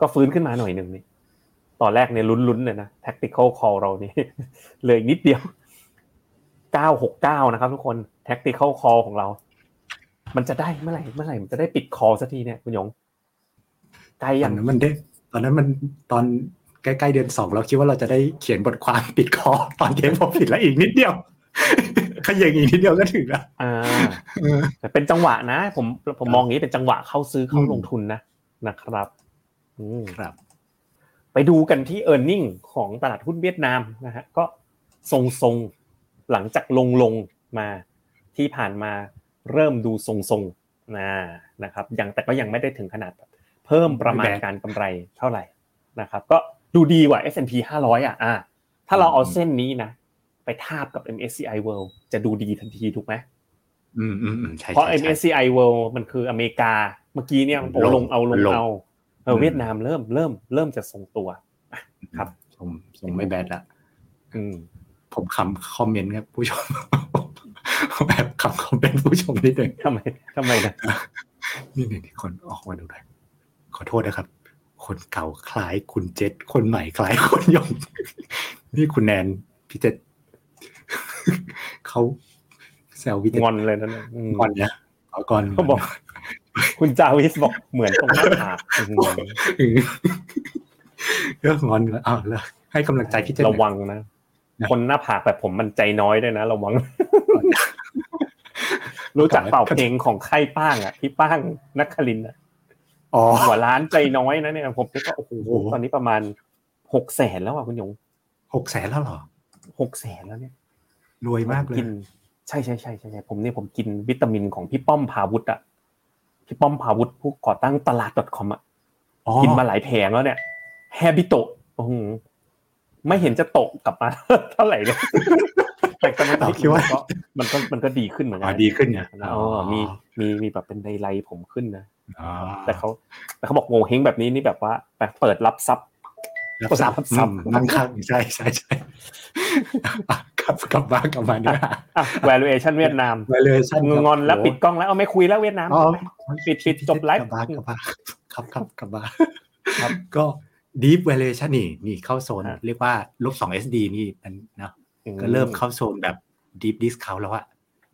ก็ฟื้นขึ้นมาหน่อยหนึ่งนี่ตอนแรกเนี่ยลุ้นๆเลยนะ tactical call เรานี่เลยนิดเดียว969นะครับ ทุกคน tactical call ของเรา มันจะได้เมื่อไหร่เมื่อไหร่มันจะได้ปิดคอสักทีเนี่ยคุณยงไกลตยัองนั้นมันได้ตอนนั้นมันตอน ใกล้ๆเดือนสองเราคิดว่าเราจะได้เขียนบทความปิดคอตอนเทปพอผิดแล้วอีกนิดเดียวขยิงอีกนิดเดียวก็ถึงแล้วอ่าแต่เป็นจังหวะนะ ผมผมมองอย่างนี้เป็นจังหวะเข้าซื้อเข้าอืมลงทุนนะนะครับอืมครับ ไปดูกันที่ e a r n i n g ของตลาดหุ้นเวียดนามนะฮะก็ทรงๆหลังจากลงลงๆมาที่ผ่านมาเริ่มดูทรงๆนะนะครับยังแต่ก็ยังไม่ได้ถึงขนาดแบบเพิ่มประมาณการกำไรเท่าไหร่นะครับ ก็ ดูดีกว่า S&P 500 อะอ่าถ้าเราเอาเส้นนี้นะ ไปทาบกับ MSCI World จะดูดีทันทีถูกไหมอืมอืมอืมใช่เพราะใช่ใช่ MSCI World มันคืออเมริกา เมื่อกี้เนี่ยโอ้ลงเอาลงเอาเออเวียดนามเริ่มเริ่มเริ่มจะทรงตัวอะครับผมผมไม่แบดละอืมผมคำคอมเมนต์ครับผู้ชมแบบคำคอมเมนต์ผู้ชมนิดหนึ่งทำไมทำไมนะนี่หนึ่งคนออกมาดูหน่อยขอโทษนะครับ คนเก่าคล้ายคุณเจษคนใหม่คล้ายคนยง นี่คุณแนนพี่เจษเขาแซวพี่เจษงอนเลยนั่นน่ะอืมก่อนเนี่ยเอาก่อนเขาบอก คุณจาวิสบอกเหมือนตรงหน้าผากอืมเรื่องงอนแล้วอ้าวแล้วให้กำลังใจพี่เจษหน่ระอยวังนะคนหน้าผากแบบผมมันใจน้อยด้วยนะระวังรู้จักเป่าเพลงของค่ายป้างอะพี่ป้างนักคลินทร์อะอ๋อ หัวล้านใจน้อยนะเนี่ยผมก็โอ้โหโอ้โหตอนนี้ประมาณหกแสนแล้วอะคุณหยงหกแสนแล้วเหรอหกแสนแล้วเนี่ย รวยมากเลยกินใช่ใช่ใช่ใช่ใช่ผมเนี่ยผมกินวิตามินของพี่ป้อมพาวุฒิอะพี่ป้อมพาวุฒิผู้ก่อตั้งตลาด .com อะอ๋อกินมาหลายแผงแล้วเนี่ยแฮบิโตะโอ้โหไม่เห็นจะตกกลับมาเท่าไหร่เลยแต่ก็มันเราคิดว่าก็มันก็มันก็ดีขึ้นเหมือนกัอ๋อดีขึ้นเนี่ยเออมีมีมีแบบเป็นไดไลท์ผมขึ้นนะอ๋อ แต่เขาแต่เขาบอกโงเฮงแบบนี้นี่แบบว่าแบบเปิดรับทรัพย์รับทราบรับทราบนั่งข้างใช่ใช่ใช่กลับกลับบ้านกลับมาเนี่ยอะ valuation เวียดนาม valuation ครับงอนแล้วปิดกล้องแล้วเอาไม่คุยแล้วเวียดนามอ๋อปิดปิดจบไลฟ์กลับบ้านกลับบ้านครับครับกลับบ้านครับก็ deep valuation นี่นี่เข้าโซนฮะเรียกว่าลบสอง SD นี่มันเนาะก็เริ่มเข้าโซนแบบ deep discount แล้วอะ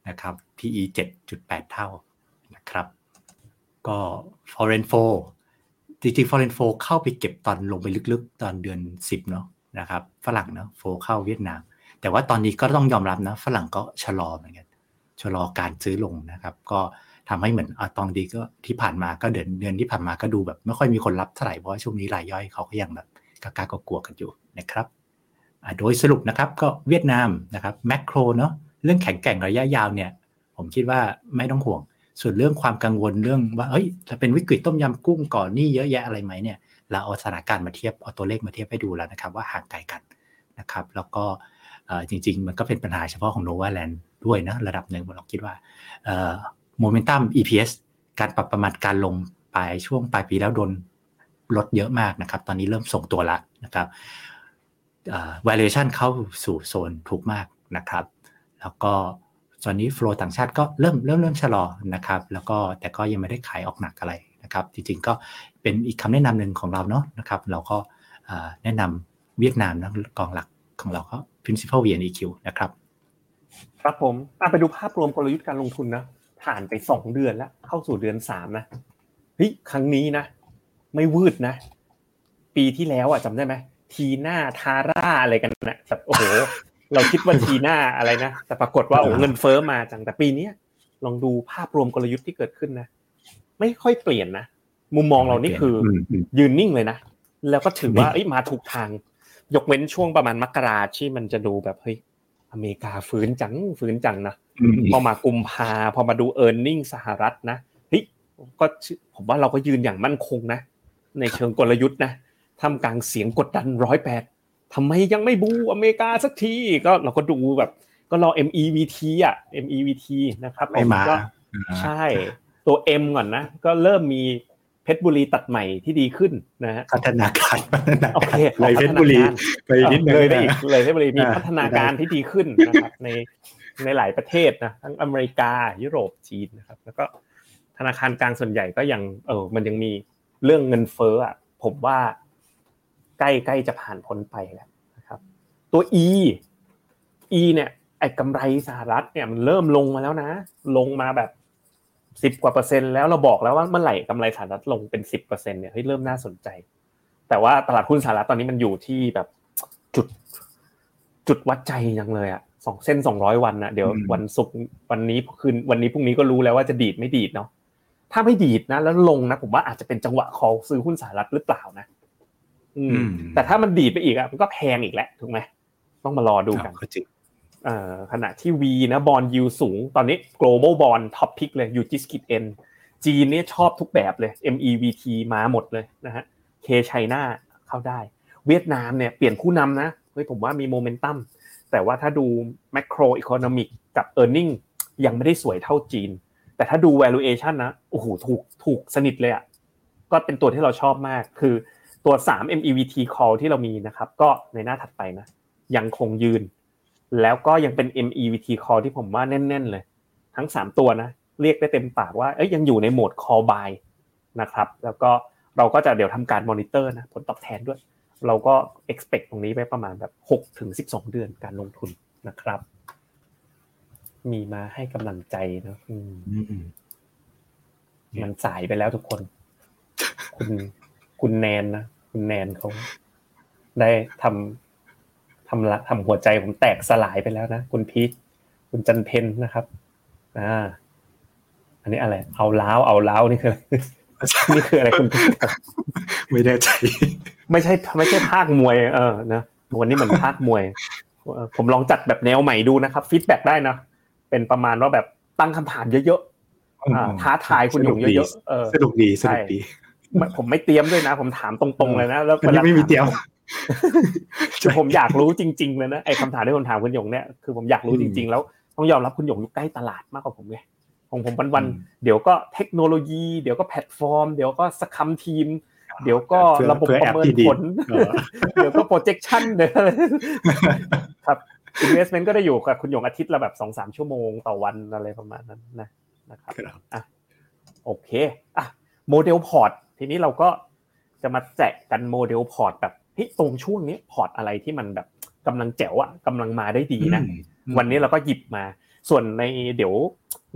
นะครับ PE 7.8เท่านะครับ ก็ foreign f o จริงๆ foreign f o เข้าไปเก็บตอนลงไปลึกๆ ตอนเดือน 10เนาะนะครับฝรั่งเนาะโฟเข้าเวียดนาม แต่ว่าตอนนี้ก็ต้องยอมรับนะฝรั่งก็ชะลอเหมือนกันชะลอการซื้อลงนะครับ ก็ทำให้เหมือนอตอนดีก็ที่ผ่านมาก็เดือนเดือนที่ผ่านมาก็ดูแบบ ไม่ค่อยมีคนรับเท่าไหร่เพราะช่วงนี้รายย่อยเขาก็ยังแบบกากากลัวกันอยู่นะครับอะโดยสรุปนะครับก็เวียดนามนะครับแมกโครเนาะเรื่องแข็งแกร่งระยะยาวเนี่ย ผมคิดว่าไม่ต้องห่วง ส่วนเรื่องความกังวลเรื่องว่าเฮ้ยจะเป็นวิกฤตต้มยำกุ้งก่อนหนี่เยอะแยะอะไรไหมเนี่ยเราเอาสถานการณ์มาเทียบเอาตัวเลขมาเทียบให้ดูแล้วนะครับ ว่าห่างไกลกันนะครับ แล้วก็จริง ๆ มันก็เป็นปัญหาเฉพาะของโนวาแลนด์ด้วยนะระดับหนึ่งเราคิดว่าโมเมนตัม EPS การปรับประมาณการลงไปช่วงปลายปีแล้วโดนลดเยอะมากนะครับ ตอนนี้เริ่มส่งตัวละนะครับ valuation เข้าสู่โซนถูกมากนะครับ แล้วก็ ตอนนี้ flow ต่างชาติก็เริ่มเริ่มเริ่มชะลอนะครับ แล้วก็แต่ก็ยังไม่ได้ขายออกหนักอะไรนะครับ จริงๆก็เป็นอีกคำแนะนำหนึ่งของเราเนาะนะครับ เราก็แนะนำเวียดนามนะกองหลักของเราก็ principal VNEQ นะครับ ครับผมไปดูภาพรวมกลยุทธ์การลงทุนนะผ่านไปสองเดือนแล้ว เข้าสู่เดือนสามนะเฮ้ยครั้งนี้นะ ไม่วืดนะ ปีที่แล้วอะจำได้ไหมทีหน้าทาร่าอะไรกันนะแบบโอ้โห เราคิดว่าทีหน้าอะไรนะ แต่ปรากฏว่าโอ้เงินเฟ้อมาจังแต่ปีเนี้ยลองดูภาพรวมกลยุทธ์ที่เกิดขึ้นนะ ไม่ค่อยเปลี่ยนนะ มุมมองเรานี่คืออมอืมยืนนิ่งเลยนะ แล้วก็ถือว่านิ่งเอ้ยมาถูกทาง ยกเว้นช่วงประมาณมกราที่มันจะดูแบบเฮ้ยอเมริกาฟื้นจังฟื้นจังนะอืมพอมากุมภาพอมาดูเออร์เน็งสหรัฐนะเฮ้ยก็ผมว่าเราก็ยืนอย่างมั่นคงนะ ในเชิงกลยุทธ์นะทำกลางเสียงกดดันร้อยแปด ทำไมยังไม่บูอเมริกาสักทีก็เราก็ดูแบบ ก็รอ MEVT อะ MEVT นะครับไม่มาก็ใช่ตัว M ก่อนนะ ก็เริ่มมีเพชรบุรีตัดใหม่ที่ดีขึ้นนะฮะพัฒนาการพัฒนาโอเคการเลยเพชรบุรีไปนิดนึงเลยได้อีกนะเลยเพชรบุรีมีอ่าพัฒนาการที่ดีขึ้นนะครับในในหลายประเทศนะทั้งอเมริกายุโรปจีนนะครับ แล้วก็ธนาคารกลางส่วนใหญ่ก็ยังเออมันยังมีเรื่องเงินเฟ้ออะผมว่า ใกล้ใกล้จะผ่านพ้นไปแล้วนะครับ ตัว E E เนี่ยไอ้กำไรสหรัฐเนี่ยมันเริ่มลงมาแล้วนะ ลงมาแบบสิบกว่าเปอร์เซ็นต์แล้วเราบอกแล้วว่าเมื่อไหร่กำไรสหรัฐลงเป็นสิบเปอร์เซ็นต์เนี่ยเฮ้ยเริ่มน่าสนใจ แต่ว่าตลาดหุ้นสหรัฐตอนนี้มันอยู่ที่แบบจุดจุดวัดใจยังเลยอะสองเส้นสองร้อยวันนะเดี๋ยวอืมวันศุกร์วันนี้คืนวันนี้พรุ่งนี้ก็รู้แล้วว่าจะดีดไม่ดีดเนาะถ้าไม่ดีดนะ แล้วลงนะ ผมว่าอาจจะเป็นจังหวะ call ซื้อหุ้นสหรัฐหรือเปล่านะ อืมอืม แต่ถ้ามันดีดไปอีกอะมันก็แพงอีกแหละถูกไหมต้องมารอดูกันก็จริงเอ่อขณะที่ V นะบอลยูสูง ตอนนี้ global bond top pick เลยยูจิสกิ n จีนเนี่ยชอบทุกแบบเลย MEVT มาหมดเลยนะฮะเคไชน่าเข้าได้ เวียดนามเนี่ยเปลี่ยนผู้นำนะเฮ้ยผมว่ามีโมเมนตัมแต่ว่าถ้าดูแมกโรอีโคโนมิกกับ e a r n i n g ยังไม่ได้สวยเท่าจีน แต่ถ้าดู valuation นะโอ้โหถูกถูกสนิทเลยอะก็เป็นตัวที่เราชอบมากคือ ตัว 3 MEVT call ที่เรามีนะครับ ก็ในหน้าถัดไปนะ ยังคงยืน แล้วก็ยังเป็น MEVT call ที่ผมว่าแน่น ๆ เลย ทั้ง 3 ตัวนะ เรียกได้เต็มปากว่าเอ้ยยังอยู่ในโหมด call buy นะครับ แล้วก็เราก็จะเดี๋ยวทำการมอนิเตอร์นะผลตอบแทนด้วย เราก็ expect ตรงนี้ไปประมาณแบบ6ถึง12 เดือนการลงทุนนะครับ มีมาให้กำลังใจนะมันสายไปแล้วทุกคน คุณ คุณแนนนะคุณแนนเขาได้ทำทำละทำหัวใจผมแตกสลายไปแล้วนะคุณพีทคุณจันเพนนะครับ อ่า อันนี้อะไร เอาล้าวเอาล้าวนี่คือนี่คืออะไรคุณไม่ได้ใจ ไม่ใช่ ไม่ใช่ภาคมวย เออนะวันนี้เหมือนภาคมวย ผมลองจัดแบบแนวใหม่ดูนะครับ feedback ได้นะเป็นประมาณว่าแบบตั้งคำถามเยอะๆท้าทายคุณหยงเยอะๆสนุกดีสนุกดี ผมไม่เตรียมด้วยนะ ผมถามตรงๆเลยนะแล้วไม่มีเตรียมผมอยากรู้จริงๆเลยนะไอ้คำถามที่ผมถามคุณหยงเนี่ยคือผมอยากรู้จริง ๆ แล้วต้องยอมรับคุณหยงอยู่ใกล้ตลาดมากกว่าผมไงของผมวันๆเดี๋ยวก็เทคโนโลยี เดี๋ยวก็แพลตฟอร์ม เดี๋ยวก็ scrum team เดี๋ยวก็ระบบประเมินผล เดี๋ยวก็ projection เดี๋ยวครับ investment ก็ได้อยู่กับคุณหยงอาทิตย์ละแบบสองสามชั่วโมงต่อวันอะไรประมาณนั้นนะนะครับอะโอเคอะโมเดลพอร์ต ทีนี้เราก็จะมาแจกกันโมเดลพอร์ตแบบเฮ้ยตรงช่วงนี้พอร์ตอะไรที่มันแบบกำลังแจ๋วอะกำลังมาได้ดีนะ วันนี้เราก็หยิบมา ส่วนในเดี๋ยว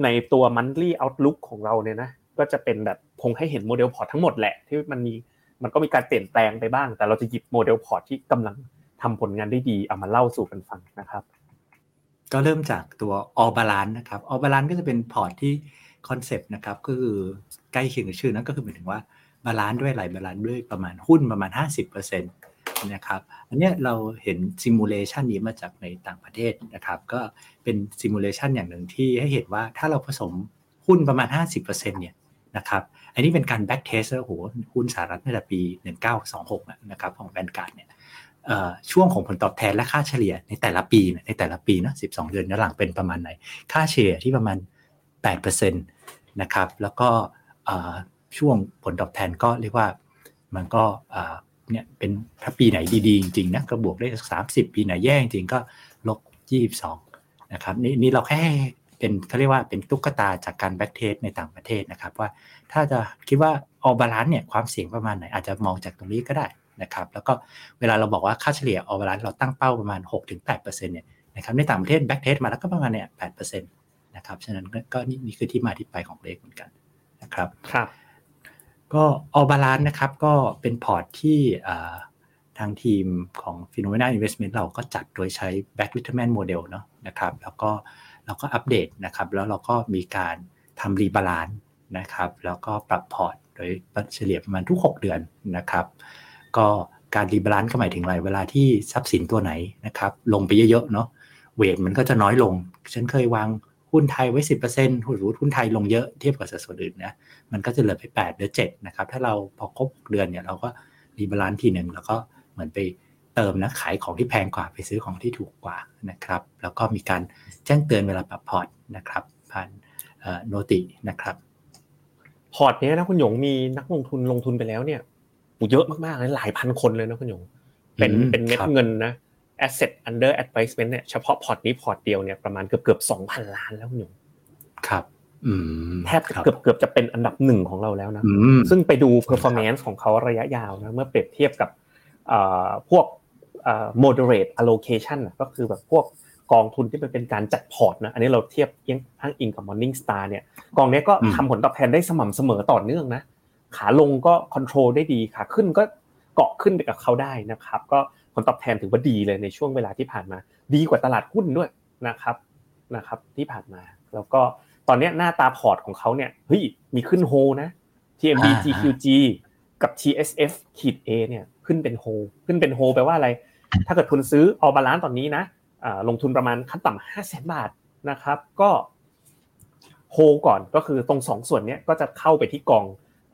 ในตัว monthly outlook ของเราเนี่ยนะก็จะเป็นแบบคงให้เห็นโมเดลพอร์ตทั้งหมดแหละที่มันมีมันก็มีการเปลี่ยนแปลงไปบ้าง แต่เราจะหยิบโมเดลพอร์ตที่กำลังทำผลงานได้ดีเอามาเล่าสู่กันฟังนะครับ ก็เริ่มจากตัว all balance นะครับ all balance ก็จะเป็นพอร์ตที่คอนเซปต์นะครับก็คือใกล้เคียงกับชื่อนั้นก็คือหมายถึงว่า balance ด้วยไหล balance ด้วยประมาณหุ้นประมาณ 50%นะครับ อันนี้เราเห็น simulation นี้มาจากในต่างประเทศนะครับ ก็เป็น simulation อย่างหนึ่งที่ให้เห็นว่าถ้าเราผสมหุ้นประมาณ 50%เนี่ยนะครับ อันนี้เป็นการ backtest แล้วโหหุ้นสหรัฐในปี 1926นะครับของ Vanguard เนี่ยช่วงของผลตอบแทนและค่าเฉลี่ยในแต่ละปีในแต่ละปีนะ12 เดือนย้อนหลังเป็นประมาณไหน ค่าเฉลี่ยที่ประมาณ8%นะครับ แล้วก็ ช่วงผลตอบแทนก็เรียกว่ามันก็เนี่ยเป็นถ้าปีไหนดีๆ จริงๆนะก็บวกได้สักสามสิบปีไหนแย่จริงก็ลบยี่สิบสองนะครับนี่นี่เราแค่เป็นเขาเรียกว่าเป็นตุ๊กตาจากการ backtest ในต่างประเทศนะครับ ว่าถ้าจะคิดว่า all balance เนี่ยความเสี่ยงประมาณไหนอาจจะมองจากตรงนี้ก็ได้นะครับแล้วก็เวลาเราบอกว่าค่าเฉลี่ย all balance เราตั้งเป้าประมาณ 6-8%เนี่ยนะครับในต่างประเทศ backtest มาแล้วก็ประมาณเนี่ย8%นะครับฉะนั้นก็นี่นี่คือที่มาที่ไปของเลขเหมือนกันนะครับครับ ก็ all balance นะครับ ก็เป็นพอร์ตที่ทางทีมของ p h e n o m e n a Investment เราก็จัดโดยใช้ Black-Litterman Model เนาะนะครับ แล้วก็เราก็อัปเดตนะครับ แล้วเราก็มีการทำ rebalanceนะครับ แล้วก็ปรับพอร์ตโดยเฉลี่ยประมาณทุก 6 เดือนนะครับ ก็การ rebalance ก็หมายถึงอะไร เวลาที่ทรัพย์สินตัวไหนนะครับ ลงไปเยอะๆเนาะ weight มันก็จะน้อยลง ฉันเคยวาง หุ้นไทยไว้สิบเปอร์เซ็นต์หุ้นไทยลงเยอะเทียบกับสัดส่วนอื่นนะมันก็จะเหลือไปแปดหรือเจ็ดนะครับ ถ้าเราพอครบเดือนเนี่ยเราก็ rebalance ทีหนึ่งแล้วก็เหมือนไปเติมนะขายของที่แพงกว่าไปซื้อของที่ถูกกว่านะครับ แล้วก็มีการแจ้งเตือนเวลาปรับพอร์ตนะครับผ่าน noti นะครับพอร์ตนี้นะคุณหยงมีนักลงทุนลงทุนไปแล้วเนี่ยเยอะมากๆเลยหลายพันคนเลยนะคุณหยงเป็นเป็นเม็ดเงินนะ asset under advisement เนี่ยเฉพาะพอร์ตนี้พอร์ตเดียวเนี่ยประมาณเกือบเกือบสองพันล้านแล้วคุณหยงครับแทบเกือบเกือบจะเป็นอันดับหนึ่งของเราแล้วนะ ซึ่งไปดู performance ของเขาระยะยาวนะเมื่อเปรียบเทียบกับพวก moderate allocation ก็คือแบบพวกกองทุนที่เป็นการจัดพอร์ตนะอันนี้เราเทียบทั้งอิงกับ Morningstar เนี่ยกองนี้ก็ทำผลตอบแทนได้สม่ำเสมอต่อเนื่องนะขาลงก็ control ได้ดีขาขึ้นก็เกาะขึ้นไปกับเขาได้นะครับ ก็ ผลตอบแทนถือว่าดีเลยในช่วงเวลาที่ผ่านมา ดีกว่าตลาดหุ้นด้วยนะครับนะครับ ที่ผ่านมา แล้วก็ตอนนี้หน้าตาพอร์ตของเขาเนี่ยเฮ้ยมีขึ้นโฮนะ TMB GQG กับ TSF ขีด A เนี่ยขึ้นเป็นโฮขึ้นเป็นโฮแปลว่าอะไร ถ้าเกิดคุณซื้อ All Balance ตอนนี้นะลงทุนประมาณขั้นต่ำห้าแสนบาทนะครับ ก็โฮโฮก่อนก็คือตรงสองส่วนเนี้ยก็จะเข้าไปที่กอง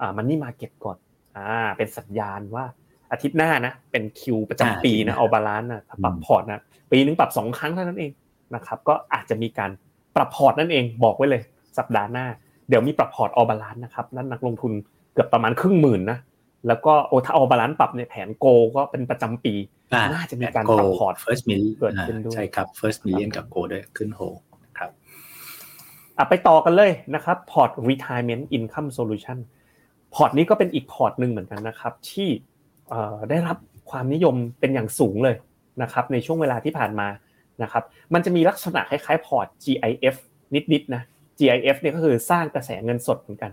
อ่า money market ก่อนอ่าเป็นสัญญาณว่า อาทิตย์หน้านะ เป็นคิวประจำปีนะ All Balance นะปรับพอร์ตนะปีนึงปรับสองครั้งเท่านั้นเองนะครับ ก็อาจจะมีการปรับพอร์ตนั่นเองบอกไว้เลยสัปดาห์หน้า เดี๋ยวมีปรับพอร์ต All Balance นะครับนั่นนักลงทุนเกือบประมาณครึ่งหมื่นนะแล้วก็โอ้ถ้า All Balance ปรับในแผน goal ก็เป็นประจำปีน่าจะมีการปรับพอร์ต first million เกิดขึ้นด้วยใช่ครับ first million กับ go ด้วยขึ้นโฮครับอะไปต่อกันเลยนะครับพอร์ต retirement income solution พอร์ตนี้ก็เป็นอีกพอร์ตหนึ่งเหมือนกันนะครับ ที่ ได้รับความนิยมเป็นอย่างสูงเลยนะครับในช่วงเวลาที่ผ่านมานะครับมันจะมีลักษณะคล้ายๆพอร์ต GIF นิดๆนะ GIF เนี่ยก็คือสร้างกระแสเงินสดเหมือนกัน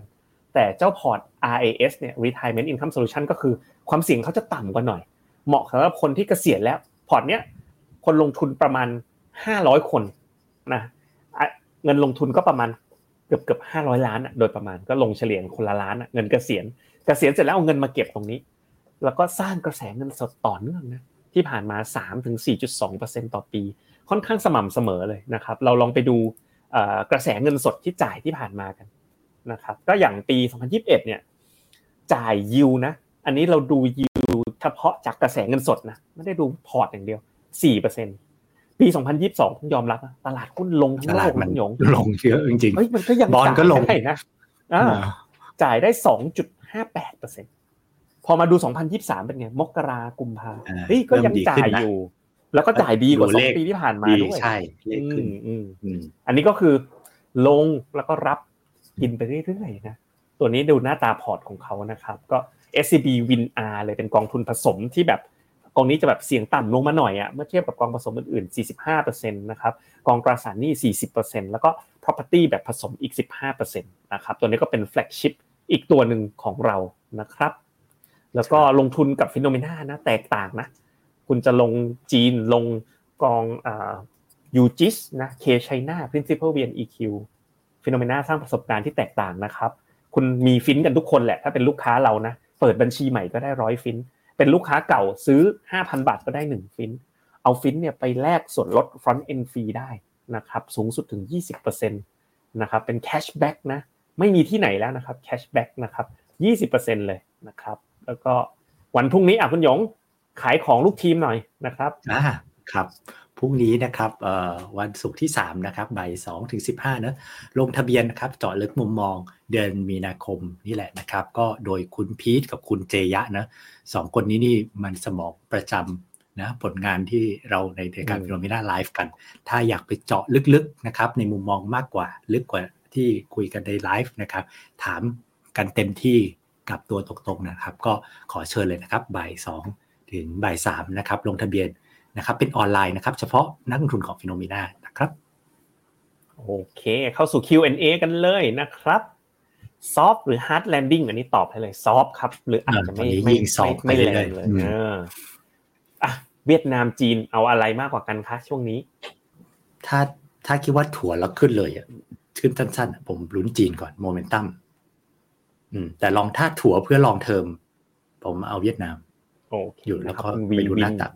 แต่เจ้าพอร์ต RIS เนี่ย retirement income solution ก็คือความเสี่ยงเขาจะต่ำกว่าหน่อย เหมาะสำหรับคนที่เกษียณแล้วพอร์ตเนี้ยคนลงทุนประมาณ 500 คนนะเงินลงทุนก็ประมาณเกือบเกือบห้าร้อยล้านโดยประมาณก็ลงเฉลี่ยคนละล้านเงินเกษียณเกษียณเสร็จแล้วเอาเงินมาเก็บตรงนี้ แล้วก็สร้างกระแสเงินสดต่อเนื่องนะที่ผ่านมา3ถึง4.2%ต่อปี ค่อนข้างสม่ำเสมอเลยนะครับ เราลองไปดูกระแสเงินสดที่จ่ายที่ผ่านมากันนะครับ ก็อย่างปี 2021 เนี่ยจ่ายยิวนะ อันนี้เราดูยิวเฉพาะจากกระแสเงินสดนะ ไม่ได้ดูพอร์ตอย่างเดียว 4%ปี 2022ต้องยอมรับตลาดหุ้นลงทั้งโลกมันหยงลงเยอะจริงเฮ้ยมันก็ยังบอลก็ลงได้นะจ่ายได้ 2.58% พอมาดู 2023 เป็นไง มกรากุมภาเฮ้ยก็ยังจ่ายอยู่ แล้วก็จ่ายดีกว่าสองปีที่ผ่านมาด้วยใช่เลขขึ้นอันนี้ก็คือ ลงแล้วก็รับกินไปเรื่อยๆนะตัวนี้ดูหน้าตาพอร์ตของเขานะครับ ก็ SCB Win R เลยเป็นกองทุนผสมที่แบบกองนี้จะแบบเสี่ยงต่ำลงมาหน่อยอะเมื่อเทียบกับกองผสมอื่นๆ 45%นะครับกองตราสารหนี้ 40%แล้วก็ property แบบผสมอีก 15%นะครับตัวนี้ก็เป็น flagship อีกตัวหนึ่งของเรานะครับ แล้วก็ลงทุนกับ FINNOMENA นะ แตกต่างนะ คุณจะลงจีนลงกองยูจิสนะเคชัยนา principal VNEQ FINNOMENA สร้างประสบการณ์ที่แตกต่างนะครับ คุณมีฟินกันทุกคนแหละ ถ้าเป็นลูกค้าเรานะ เปิดบัญชีใหม่ก็ได้ร้อยฟิน เป็นลูกค้าเก่าซื้อ 5,000 บาทก็ได้ 1 ฟิน เอาฟินเนี่ยไปแลกส่วนลด front end fee ได้นะครับ สูงสุดถึง 20%นะครับ เป็น cashback นะ ไม่มีที่ไหนแล้วนะครับ cashback นะครับ 20%เลยนะครับ แล้วก็วันพรุ่งนี้อะคุณหยงขายของลูกทีมหน่อยนะครับอ่าครับพรุ่งนี้นะครับวันศุกร์ที่ 3 นะครับบ่าย2ถึง15นะลงทะเบียนนะครับเจาะลึกมุมมองเดือนมีนาคมนี่แหละนะครับ ก็โดยคุณพีทกับคุณเจยะนะสองคนนี้นี่มันสมองประจำนะผลงานที่เราในรายการ FINNOMENA Live กัน ถ้าอยากไปเจาะลึกๆนะครับในมุมมองมากกว่าลึกกว่าที่คุยกันในไลฟ์นะครับ ถามกันเต็มที่ กับตัวตรงๆนะครับ ก็ขอเชิญเลยนะครับบ่าย2ถึงบ่าย3นะครับลงทะเบียนนะครับเป็นออนไลน์นะครับ เฉพาะนักลงทุนของ FINNOMENA นะครับโอเค เข้าสู่ Q&A กันเลยนะครับsoft หรือ hard landing อันนี้ตอบให้เลย soft ครับ หรืออาจจะไม่ไม่ไม่แรงเลยเอออะเวียดนามจีนเอาอะไรมากกว่ากันคะช่วงนี้ ถ้าถ้าคิดว่าถัวแล้วขึ้นเลยอะขึ้นสั้นๆ ผมลุ้นจีนก่อนโมเมนตัม อืม แต่ลองถ้าถัวเพื่อ long term ผมเอาเวียดนามโอเคอยู่แล้วก็ไปดูหน้าตัก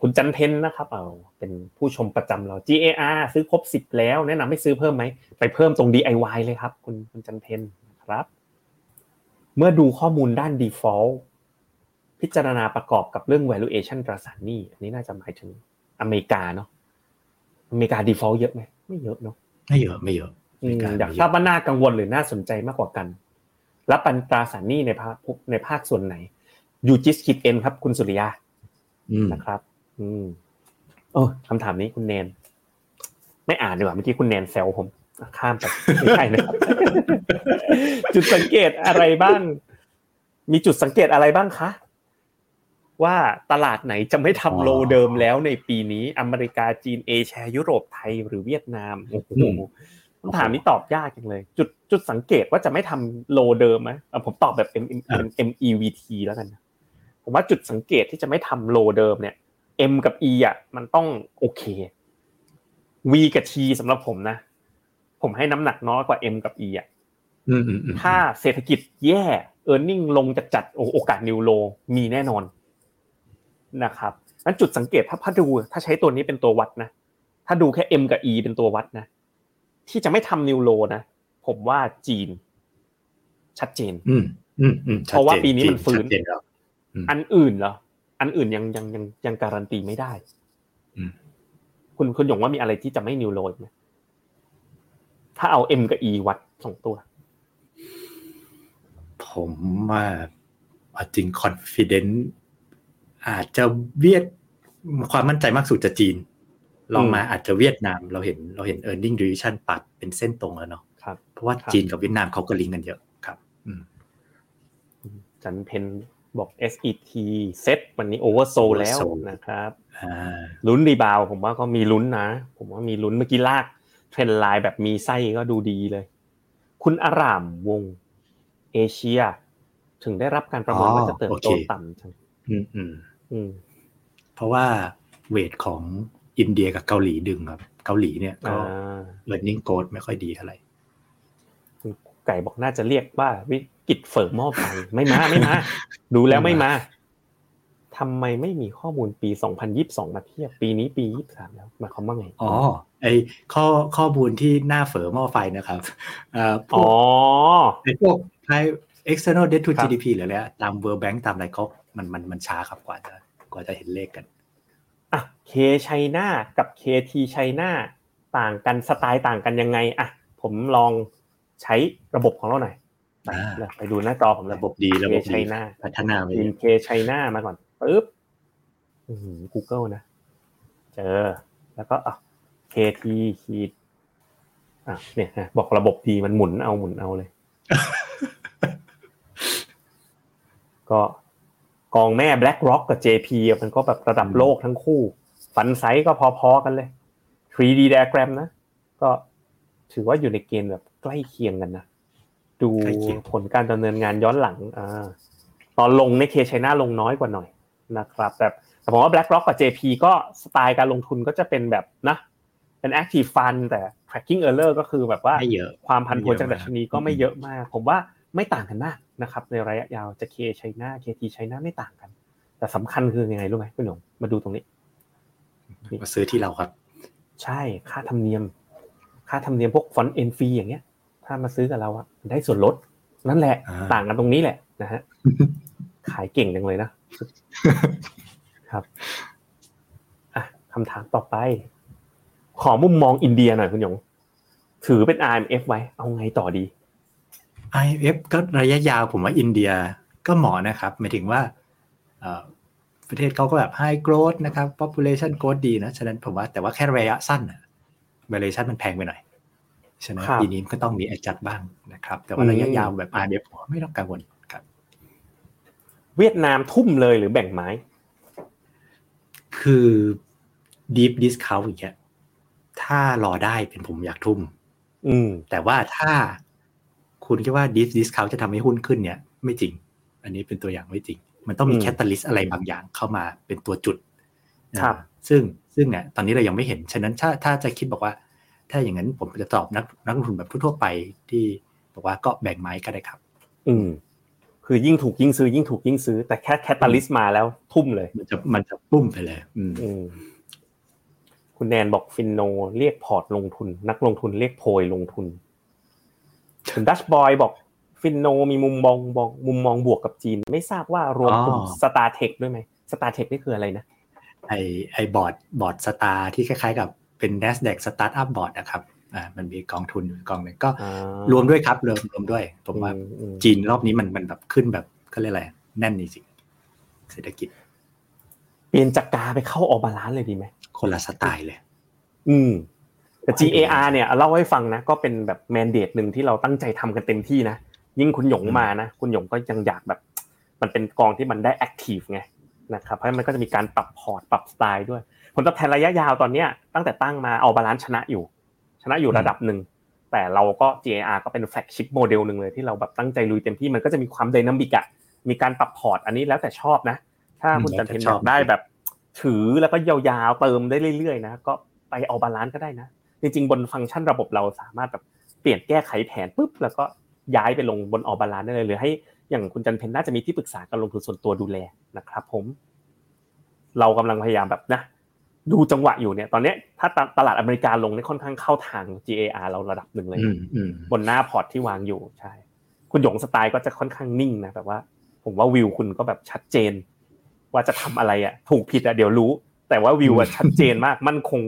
คุณจันทร์เพ็ญนะครับเอาเป็นผู้ชมประจำเรา GAR ซื้อครบสิบแล้ว แนะนำให้ซื้อเพิ่มไหม ไปเพิ่มตรง DIY เลยครับ คุณคุณจันเพนนะครับ เมื่อดูข้อมูลด้าน default พิจารณาประกอบกับเรื่อง valuation ตราสารหนี้อันนี้น่าจะหมายถึงอเมริกาเนาะอเมริกา default เยอะไหมไม่เยอะเนาะไม่เยอะไม่เยอะ อยากทราบว่าน่ากังวลหรือน่าสนใจมากกว่ากันและปันตราสารหนี้ในภาคในภาคส่วนไหนยูจิสคิดเอ็นครับ คุณสุริยานะครับ อืมเออคำถามนี้คุณแนน ไม่อ่านดีกว่าเมื่อกี้คุณแนนแซวผมข้ามไปไม่ใช่นะครับจุดสังเกตอะไรบ้าง มีจุดสังเกตอะไรบ้างคะว่าตลาดไหนจะไม่ทำโลเดิมแล้วในปีนี้ อเมริกาจีนเอเชียยุโรปไทยหรือเวียดนามโอ้โห คำถามนี้ตอบยากจังเลย จุดจุดสังเกตว่าจะไม่ทำโลเดิมไหมผมตอบแบบ M M E V T แล้วกันผมว่าจุดสังเกตที่จะไม่ทำโลเดิมเนี่ย M กับ E อะมันต้องโอเค V กับ T สำหรับผมนะ ผมให้น้ำหนักน้อยกว่า M กับ E อะถ้าเศรษฐกิจแย่ e a r n i n g ลงจัดจัดโอกาสนิวโลมีแน่นอนนะครับนั้นจุดสังเกตถ้าถ้าดูถ้าใช้ตัวนี้เป็นตัววัดนะ ถ้าดูแค่ M กับ E เป็นตัววัดนะ ที่จะไม่ทำนิวโลนะ ผมว่าจีน ชัดเจน อืมอืมอืมเพราะว่าปีนี้มันฟื้นชัดเจนแล้วอันอื่นเหรออันอื่นยังยังยังยังการันตีไม่ได้อืมคุณคุณหยงว่ามีอะไรที่จะไม่นิวโลไหมถ้าเอา M กับ E วัดสองตัว ผมว่าเอาจริง confident อาจจะเวียดความมั่นใจมากสุดจะจีน ลองมาอาจจะเวียดนามเราเห็นเราเห็น e a r n i n g revision ปรับเป็นเส้นตรงแล้วเนาะครับเพราะว่าครับจีนกับเวียดนามเขาก็ลิงก์กันเยอะครับอืมจันทร์เพ็ญบอก SET เซ็ตวันนี้โอเวอร์โซแล้ว oversold นะครับอ่าลุ้น rebound ผมว่าก็มีลุ้นนะ ผมว่ามีลุ้นเมื่อกี้ลาก trend line แบบมีไส้ก็ดูดีเลย คุณอารามวงเอเชีย ถึงได้รับการประเมินว่าจะเติบโตต่ำจังอืมอืมอืมเพราะว่า weight ของ อินเดียกับเกาหลีดึงครับ เกาหลีเนี่ยก็อ่า earning growth ไม่ค่อยดีเท่าไหร่คุณไก่บอกน่าจะเรียกว่าวิกฤตเฟิร์มหม้อไฟไม่มาไม่มาดูแล้วไม่มาทำไมไม่มีข้อมูลปี 2022 มาเทียบปีนี้ปี 23 แล้วหมายความว่าไง อ๋อ ไอข้อข้อมูลที่หน้าเฝอหม้อไฟนะครับเอ่อพวอ๋กอไอพวก high external debt to ครับ GDP หรืออะไรอะตาม World Bank ตามอะไรเขามันมันมันช้าครับกว่าจะกว่าจะเห็นเลขกัน อะเคชัยนากับเคทีชัยนาต่างกันสไตล์ต่างกันยังไงอะผมลองใช้ระบบของเราหน่อยไปอ่าเลยไปดูหน้าจอผมเลยระบบดีระบบเคชัดียนาพัฒนาไปทีมเคชัยนามาก่อนปึ๊บอืม Google นะ เจอ แล้วก็อะเคทีขีดอะเนี่ยนะบอกระบบดีมันหมุนเอาหมุนเอาเลย ก็ กองแม่ BlackRock กับ JP อะมันก็แบบระดับโลกทั้งคู่ ฟันไซส์ก็พอๆกันเลย 3D diagram นะ ก็ถือว่าอยู่ในเกณฑ์แบบใกล้เคียงกันนะ ดูใกล้เคียงผลการดำเนินงานย้อนหลังอ่าตอนลงในเคชัยนาลงน้อยกว่าหน่อยนะครับ แต่แต่ผมว่า BlackRock กับ JP ก็สไตล์การลงทุนก็จะเป็นแบบนะเป็น active fund แต่ tracking error ก็คือแบบว่าไม่เยอะความพันผวนจากไม่เยดัอะชนีก็ไม่เยอะมาก ผมว่า ไม่ต่างกันมากนะครับ ในระยะยาวจะ K-CHINA KT-CHINA ไม่ต่างกัน แต่สำคัญคือยังไงรู้ไหมคุณหยงมาดูตรงนี้มาซื้อที่เราครับ ใช่ค่าธรรมเนียม ค่าธรรมเนียมพวก front-end fee อย่างเงี้ย ถ้ามาซื้อกับเราอะได้ส่วนลดนั่นแหละอ่าต่างกันตรงนี้แหละนะฮะขายเก่งจังเลยนะครับอะคำถามต่อไป ขอมุมมองอินเดียหน่อยคุณหยง ถือเป็น IMF ไว้ เอาไงต่อดี IMF ก็ระยะยาวผมว่าอินเดียก็เหมาะนะครับหมายถึงว่าเอ่อประเทศเขาก็แบบ high growth นะครับ population growth ดีนะ ฉะนั้นผมว่าแต่ว่าแค่ระยะสั้นอะ valuation มันแพงไปหน่อย ฉะนั้นครับปีนี้ก็ต้องมี adjust บ้างนะครับ แต่ว่าอืมระยะยาวแบบ IMF ผมว่าไม่ต้องกังวลครับ เวียดนามทุ่มเลยหรือแบ่งไม้ คือ deep discount อย่างเงี้ยถ้ารอได้เป็นผมอยากทุ่ม อืม แต่ว่าถ้า คุณคิดว่า deep discount จะทำให้หุ้นขึ้นเนี่ย ไม่จริง อันนี้เป็นตัวอย่างไม่จริง มันต้องมีอืมแคตตาลิสอะไรบางอย่างเข้ามาเป็นตัวจุดครับอ่าซึ่งซึ่งเนี่ยตอนนี้เรายังไม่เห็น ฉะนั้นถ้าถ้าจะคิดบอกว่า ถ้าอย่างนั้นผมจะตอบนักนักลงทุนแบบทั่วๆไปที่บอกว่าก็แบ่งไม้ก็ได้ครับ อืมคือยิ่งถูกยิ่งซื้อยิ่งถูกยิ่งซื้อ แต่แค่แคตตาลิสมาแล้วทุ่มเลย มันจะมันจะปุ้มไปเลย อืมอืมคุณแนนบอกฟินโนเรียกพอร์ตลงทุน นักลงทุนเรียกโพยลงทุน คุณดัชบอยบอกฟินโนมีมุมมองมองมุมมองบวกกับจีน ไม่ทราบว่ารวมกลุ่ม STAR tech ด้วยไหม STAR tech นี่คืออะไรนะไอไอ board board STAR ที่คล้ายๆ กับเป็น NASDAQ Startup Board นะครับอ่ามันมีกองทุนอยู่กองหนึ่งก็อ่ารวมด้วยครับรวมรวมด้วย ผมว่าอือืมจีนรอบนี้มันมันแบบขึ้นแบบเขาเรียกอะไรแน่นจริงๆเศรษฐกิจ เปลี่ยนจาก GAR ไปเข้า All Balance เลยดีไหมคนละสไตล์เลย อืม แต่ GAR เนี่ยเล่าให้ฟังนะก็เป็นแบบ mandate หนึ่งที่เราตั้งใจทำกันเต็มที่นะยิ่งคุณหยงมานะคุณหยงก็ยังอยากแบบ มันเป็นกองที่มันได้ active ไงนะครับเพราะฉะนั้นมันก็จะมีการปรับพอร์ตปรับสไตล์ด้วย ผลตอบแทนระยะยาวตอนเนี้ยตั้งแต่ตั้งมา All Balance ชนะอยู่ ชนะอยู่ระดับหนึ่งแต่เราก็ GAR ก็เป็น flagship model หนึ่งเลยที่เราแบบตั้งใจลุยเต็มที่มันก็จะมีความ dynamic อะมีการปรับพอร์ตอันนี้แล้วแต่ชอบนะ ถ้าคุณจันทร์เพ็ญอยากได้แบบ ถือแล้วก็ยาวๆเติมได้เรื่อยๆนะก็ไป All Balance ก็ได้นะ จริงๆ บนฟังก์ชันระบบเราสามารถแบบเปลี่ยนแก้ไขแผนปุ๊บแล้วก็ย้ายไปลงบน All Balance ได้เลยหรือให้อย่างคุณจันทร์เพ็ญน่าจะมีที่ปรึกษาการลงทุนส่วนตัวดูแลนะครับ ผม เรากำลังพยายามแบบนะ ดูจังหวะอยู่เนี่ย ตอนนี้ถ้าตลาดอเมริกาลงนี่ค่อนข้างเข้าทาง GAR เราระดับหนึ่งเลยบนหน้าพอร์ตที่วางอยู่ใช่ คุณหยงสไตล์ก็จะค่อนข้างนิ่งนะแบบว่า ผมว่าวิวคุณก็แบบชัดเจน ว่าจะทำอะไรอะ ถูกผิดอะเดี๋ยวรู้ แต่ว่าวิวอะชัดเจนมากมั่นคง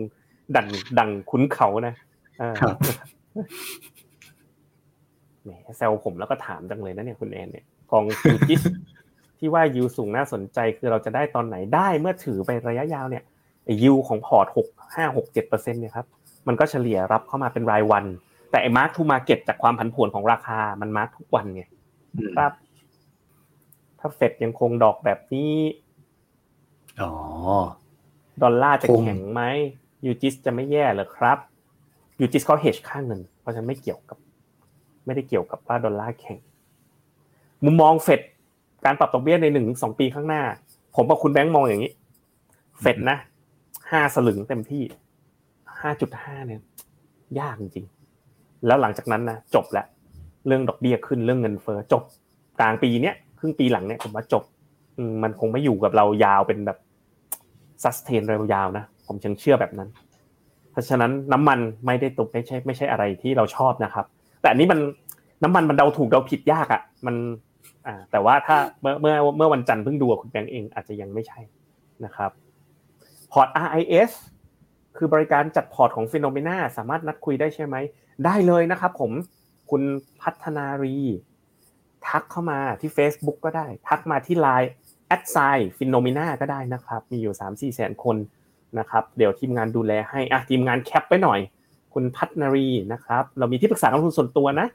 ดังดังคุ้นเขานะครับแหมแซวผมแล้วก็ถามจังเลยนะเนี่ยคุณแอนเนี่ยกอง UGISที่ว่ายูสูงน่าสนใจคือเราจะได้ตอนไหนได้เมื่อถือไประยะยาวเนี่ยยิวของพอร์ตหกห้าหกเจ็ดเปอร์เซ็นต์เนี่ยครับมันก็เฉลี่ยรับเข้ามาเป็นรายวัน แต่ไอ้ mark to market จากความผันผวนของราคามัน mark ทุกวันไงครับถ้าเฟดยังคงดอกแบบนี้อ๋อดอลลาร์จะแข็งไหม UGIS จะไม่แย่หรอครับ UGIS เขา hedge ค่าเงินเพราะฉะนั้นไม่เกี่ยวกับ ไม่ได้เกี่ยวกับว่าดอลลาร์แข็ง มุมมองเฟดการปรับดอกเบี้ยในหนึ่งสองปีข้างหน้า ผมกับคุณแบงค์มองอย่างนี้ เฟดนะห้าสลึงเต็มที่ห้าจุดห้าเนี่ย ยากจริงแล้วหลังจากนั้นนะจบแล้วเรื่องดอกเบี้ยขึ้นเรื่องเงินเฟ้อจบกลางปีเนี้ยครึ่งปีหลังเนี่ยผมว่าจบมันคงไม่อยู่กับเรายาวเป็นแบบซัสเทนยาวนะ ผมยังเชื่อแบบนั้น เพราะฉะนั้นน้ำมันไม่ได้ตุกไม่ใช่ ไม่ใช่อะไรที่เราชอบนะครับ แต่อันนี้มันน้ำมันมันเดาถูกเดาผิดยากอะ มันอ่าแต่ว่าถ้าเมื่อเมื่อเมื่อวันจันทร์เพิ่งดูคุณแบงค์เองอาจจะยังไม่ใช่นะครับพอร์ต RIS คือบริการจัดพอร์ตของฟิโนเมนาสามารถนัดคุยได้ใช่ไหม ได้เลยนะครับผมคุณพัฒนารี ทักเข้ามาที่ Facebook ก็ได้ ทักมาที่ Line แอดไซFINNOMENA ก็ได้นะครับ มีอยู่ 3 4 แสนคน นะครับ เดี๋ยวทีมงานดูแลให้อะทีมงาน cap ไปหน่อย คุณพัฒนารีนะครับ เรามีที่ปรึกษาลงทุนส่วนตัวนะ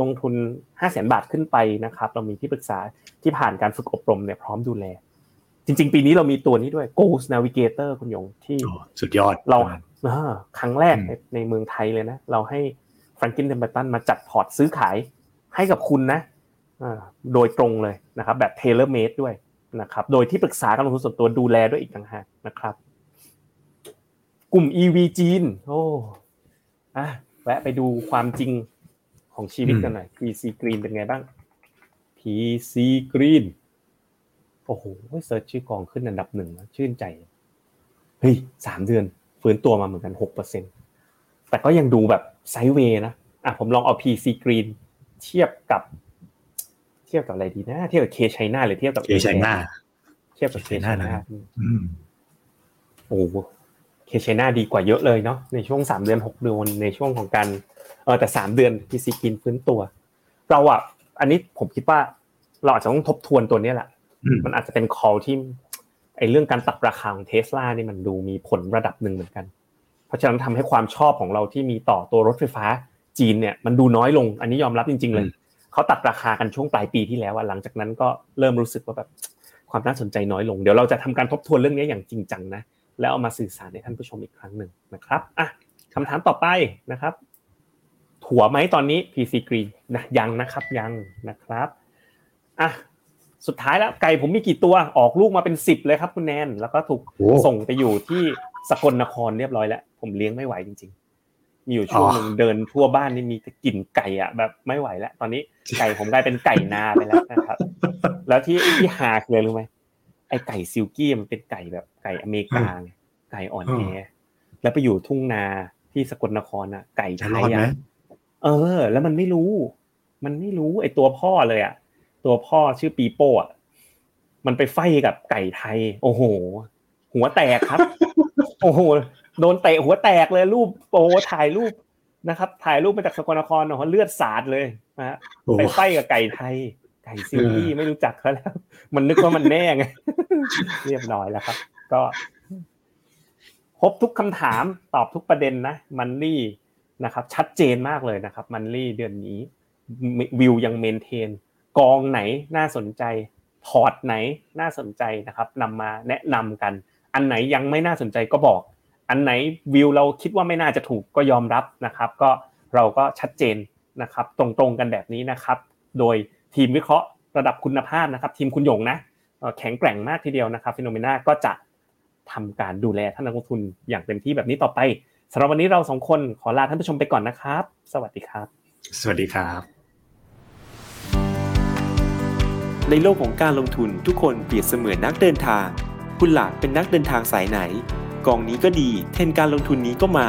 ลงทุน 5 0 0แสนบาทขึ้นไปนะครับ เรามีที่ปรึกษาที่ผ่านการฝึกอบรมเนี่ยพร้อมดูแล จริง ๆ ปีนี้เรามีตัวนี้ด้วย Goal Navigator คุณยงที่สุดยอดเราครั้งแรกในเมืองไทยเลยนะ เราให้ Franklin Templeton มาจัดพอร์ตซื้อขายให้กับคุณนะโดยตรงเลยนะครับ แบบ tailor-made ด้วยนะครับ โดยที่ปรึกษาการลงทุนส่วนตัวดูแลด้วยอีกต่างหากนะครับ กลุ่ม EV จีน โอ้อะแวะไปดูความจริงของชีวิตกันหน่อย P-CGREEN เป็นไงบ้าง P-CGREEN โอ้โห search ชื่อกองขึ้นอันดับหนึ่งชื่นใจ เฮ้ยสามเดือนฟื้นตัวมาเหมือนกันหกเปอร์เซ็นแต่ก็ยังดูแบบsideway นะ อะผมลองเอา P-CGREEN เทียบกับ เทียบกับอะไรดีนะ เทียบกับ K-CHINA หรือเทียบกับ K-CHINA เทียบกับ K-CHINA โอ้ K-CHINA ดีกว่าเยอะเลยเนาะในช่วงสามเดือนหกเดือนในช่วงของการเออแต่สามเดือน P-CGREEN ฟื้นตัว เราอะอันนี้ผมคิดว่าเราอาจจะต้องทบทวนตัวนี้แหละ มันอาจจะเป็น call ที่ไอเรื่องการตัดราคาของเทสลานี่มันดูมีผลระดับหนึ่งเหมือนกัน เพราะฉะนั้นทำให้ความชอบของเราที่มีต่อตัวรถไฟฟ้าจีนเนี่ยมันดูน้อยลง อันนี้ยอมรับจริง ๆ เลยเขาตัดราคากันช่วงปลายปีที่แล้วหลังจากนั้นก็เริ่มรู้สึกว่าแบบความน่าสนใจน้อยลง เดี๋ยวเราจะทำการทบทวนเรื่องนี้อย่างจริงจังนะ แล้วเอามาสื่อสารให้ท่านผู้ชมอีกครั้งหนึ่งนะครับอะคำถามต่อไปนะครับ ถัวไหมตอนนี้ PC Green นะยังนะครับยังนะครับอะสุดท้ายแล้วไก่ผมมีกี่ตัวออกลูกมาเป็นสิบเลยครับคุณแนนแล้วก็ถูกส่งไปอยู่ที่สกลนครเรียบร้อยแล้วผมเลี้ยงไม่ไหวจริง ๆ มีอยู่ช่วงหนึ่งเดินทั่วบ้านนี่มีแต่กลิ่นไก่อะแบบไม่ไหวแล้วตอนนี้ไก่ผมกลายเป็นไก่นาไปแล้วนะครับ แล้วที่ที่หาคือรู้ไหม ไอไก่ซิลกี้มันเป็นไก่แบบไก่อเมริกาไก่อ่อนแอแล้วไปอยู่ทุ่งนาที่สกลนครอะ ไก่ไทยอะเออ แล้วมันไม่รู้ มันไม่รู้ ไอตัวพ่อเลยอะตัวพ่อชื่อปีโป้อะมันไปไฟกับไก่ไทย โอ้โห หัวแตกครับ โอ้โหโดนเตะหัวแตกเลยรูปโอ้ถ่ายรูปนะครับ ถ่ายรูปมาจากสกลนครเนาะเลือดสาดเลยนะไปไฟกับไก่ไทย ไก่ซิลลี่ไม่รู้จักเขาแล้ว มันนึกว่ามันแน่ไง เรียบร้อยแล้วครับ ก็พบทุกคำถามตอบทุกประเด็นนะมันนี่นะครับ ชัดเจนมากเลยนะครับ มันนี่เดือนนี้วิวยังเมนเทน กองไหนน่าสนใจพอร์ตไหนน่าสนใจนะครับนำมาแนะนำกัน อันไหนยังไม่น่าสนใจก็บอก อันไหนวิวเราคิดว่าไม่น่าจะถูกก็ยอมรับนะครับ ก็เราก็ชัดเจนนะครับ ตรงๆกันแบบนี้นะครับ โดย ทีมวิเคราะห์ระดับคุณภาพนะครับทีมคุณหยงนะแข็งแกร่งมากทีเดียวนะครับฟิโนเมนาก็จะทำการดูแลท่านนักลงทุนอย่างเต็มที่แบบนี้ต่อไปสำหรับวันนี้เราสองคนขอลาท่านผู้ชมไปก่อนนะครับ สวัสดีครับ สวัสดีครับ ในโลกของการลงทุนทุกคนเปรียบเสมือนนักเดินทาง คุณหลักเป็นนักเดินทางสายไหน กองนี้ก็ดี เทรนด์การลงทุนนี้ก็มา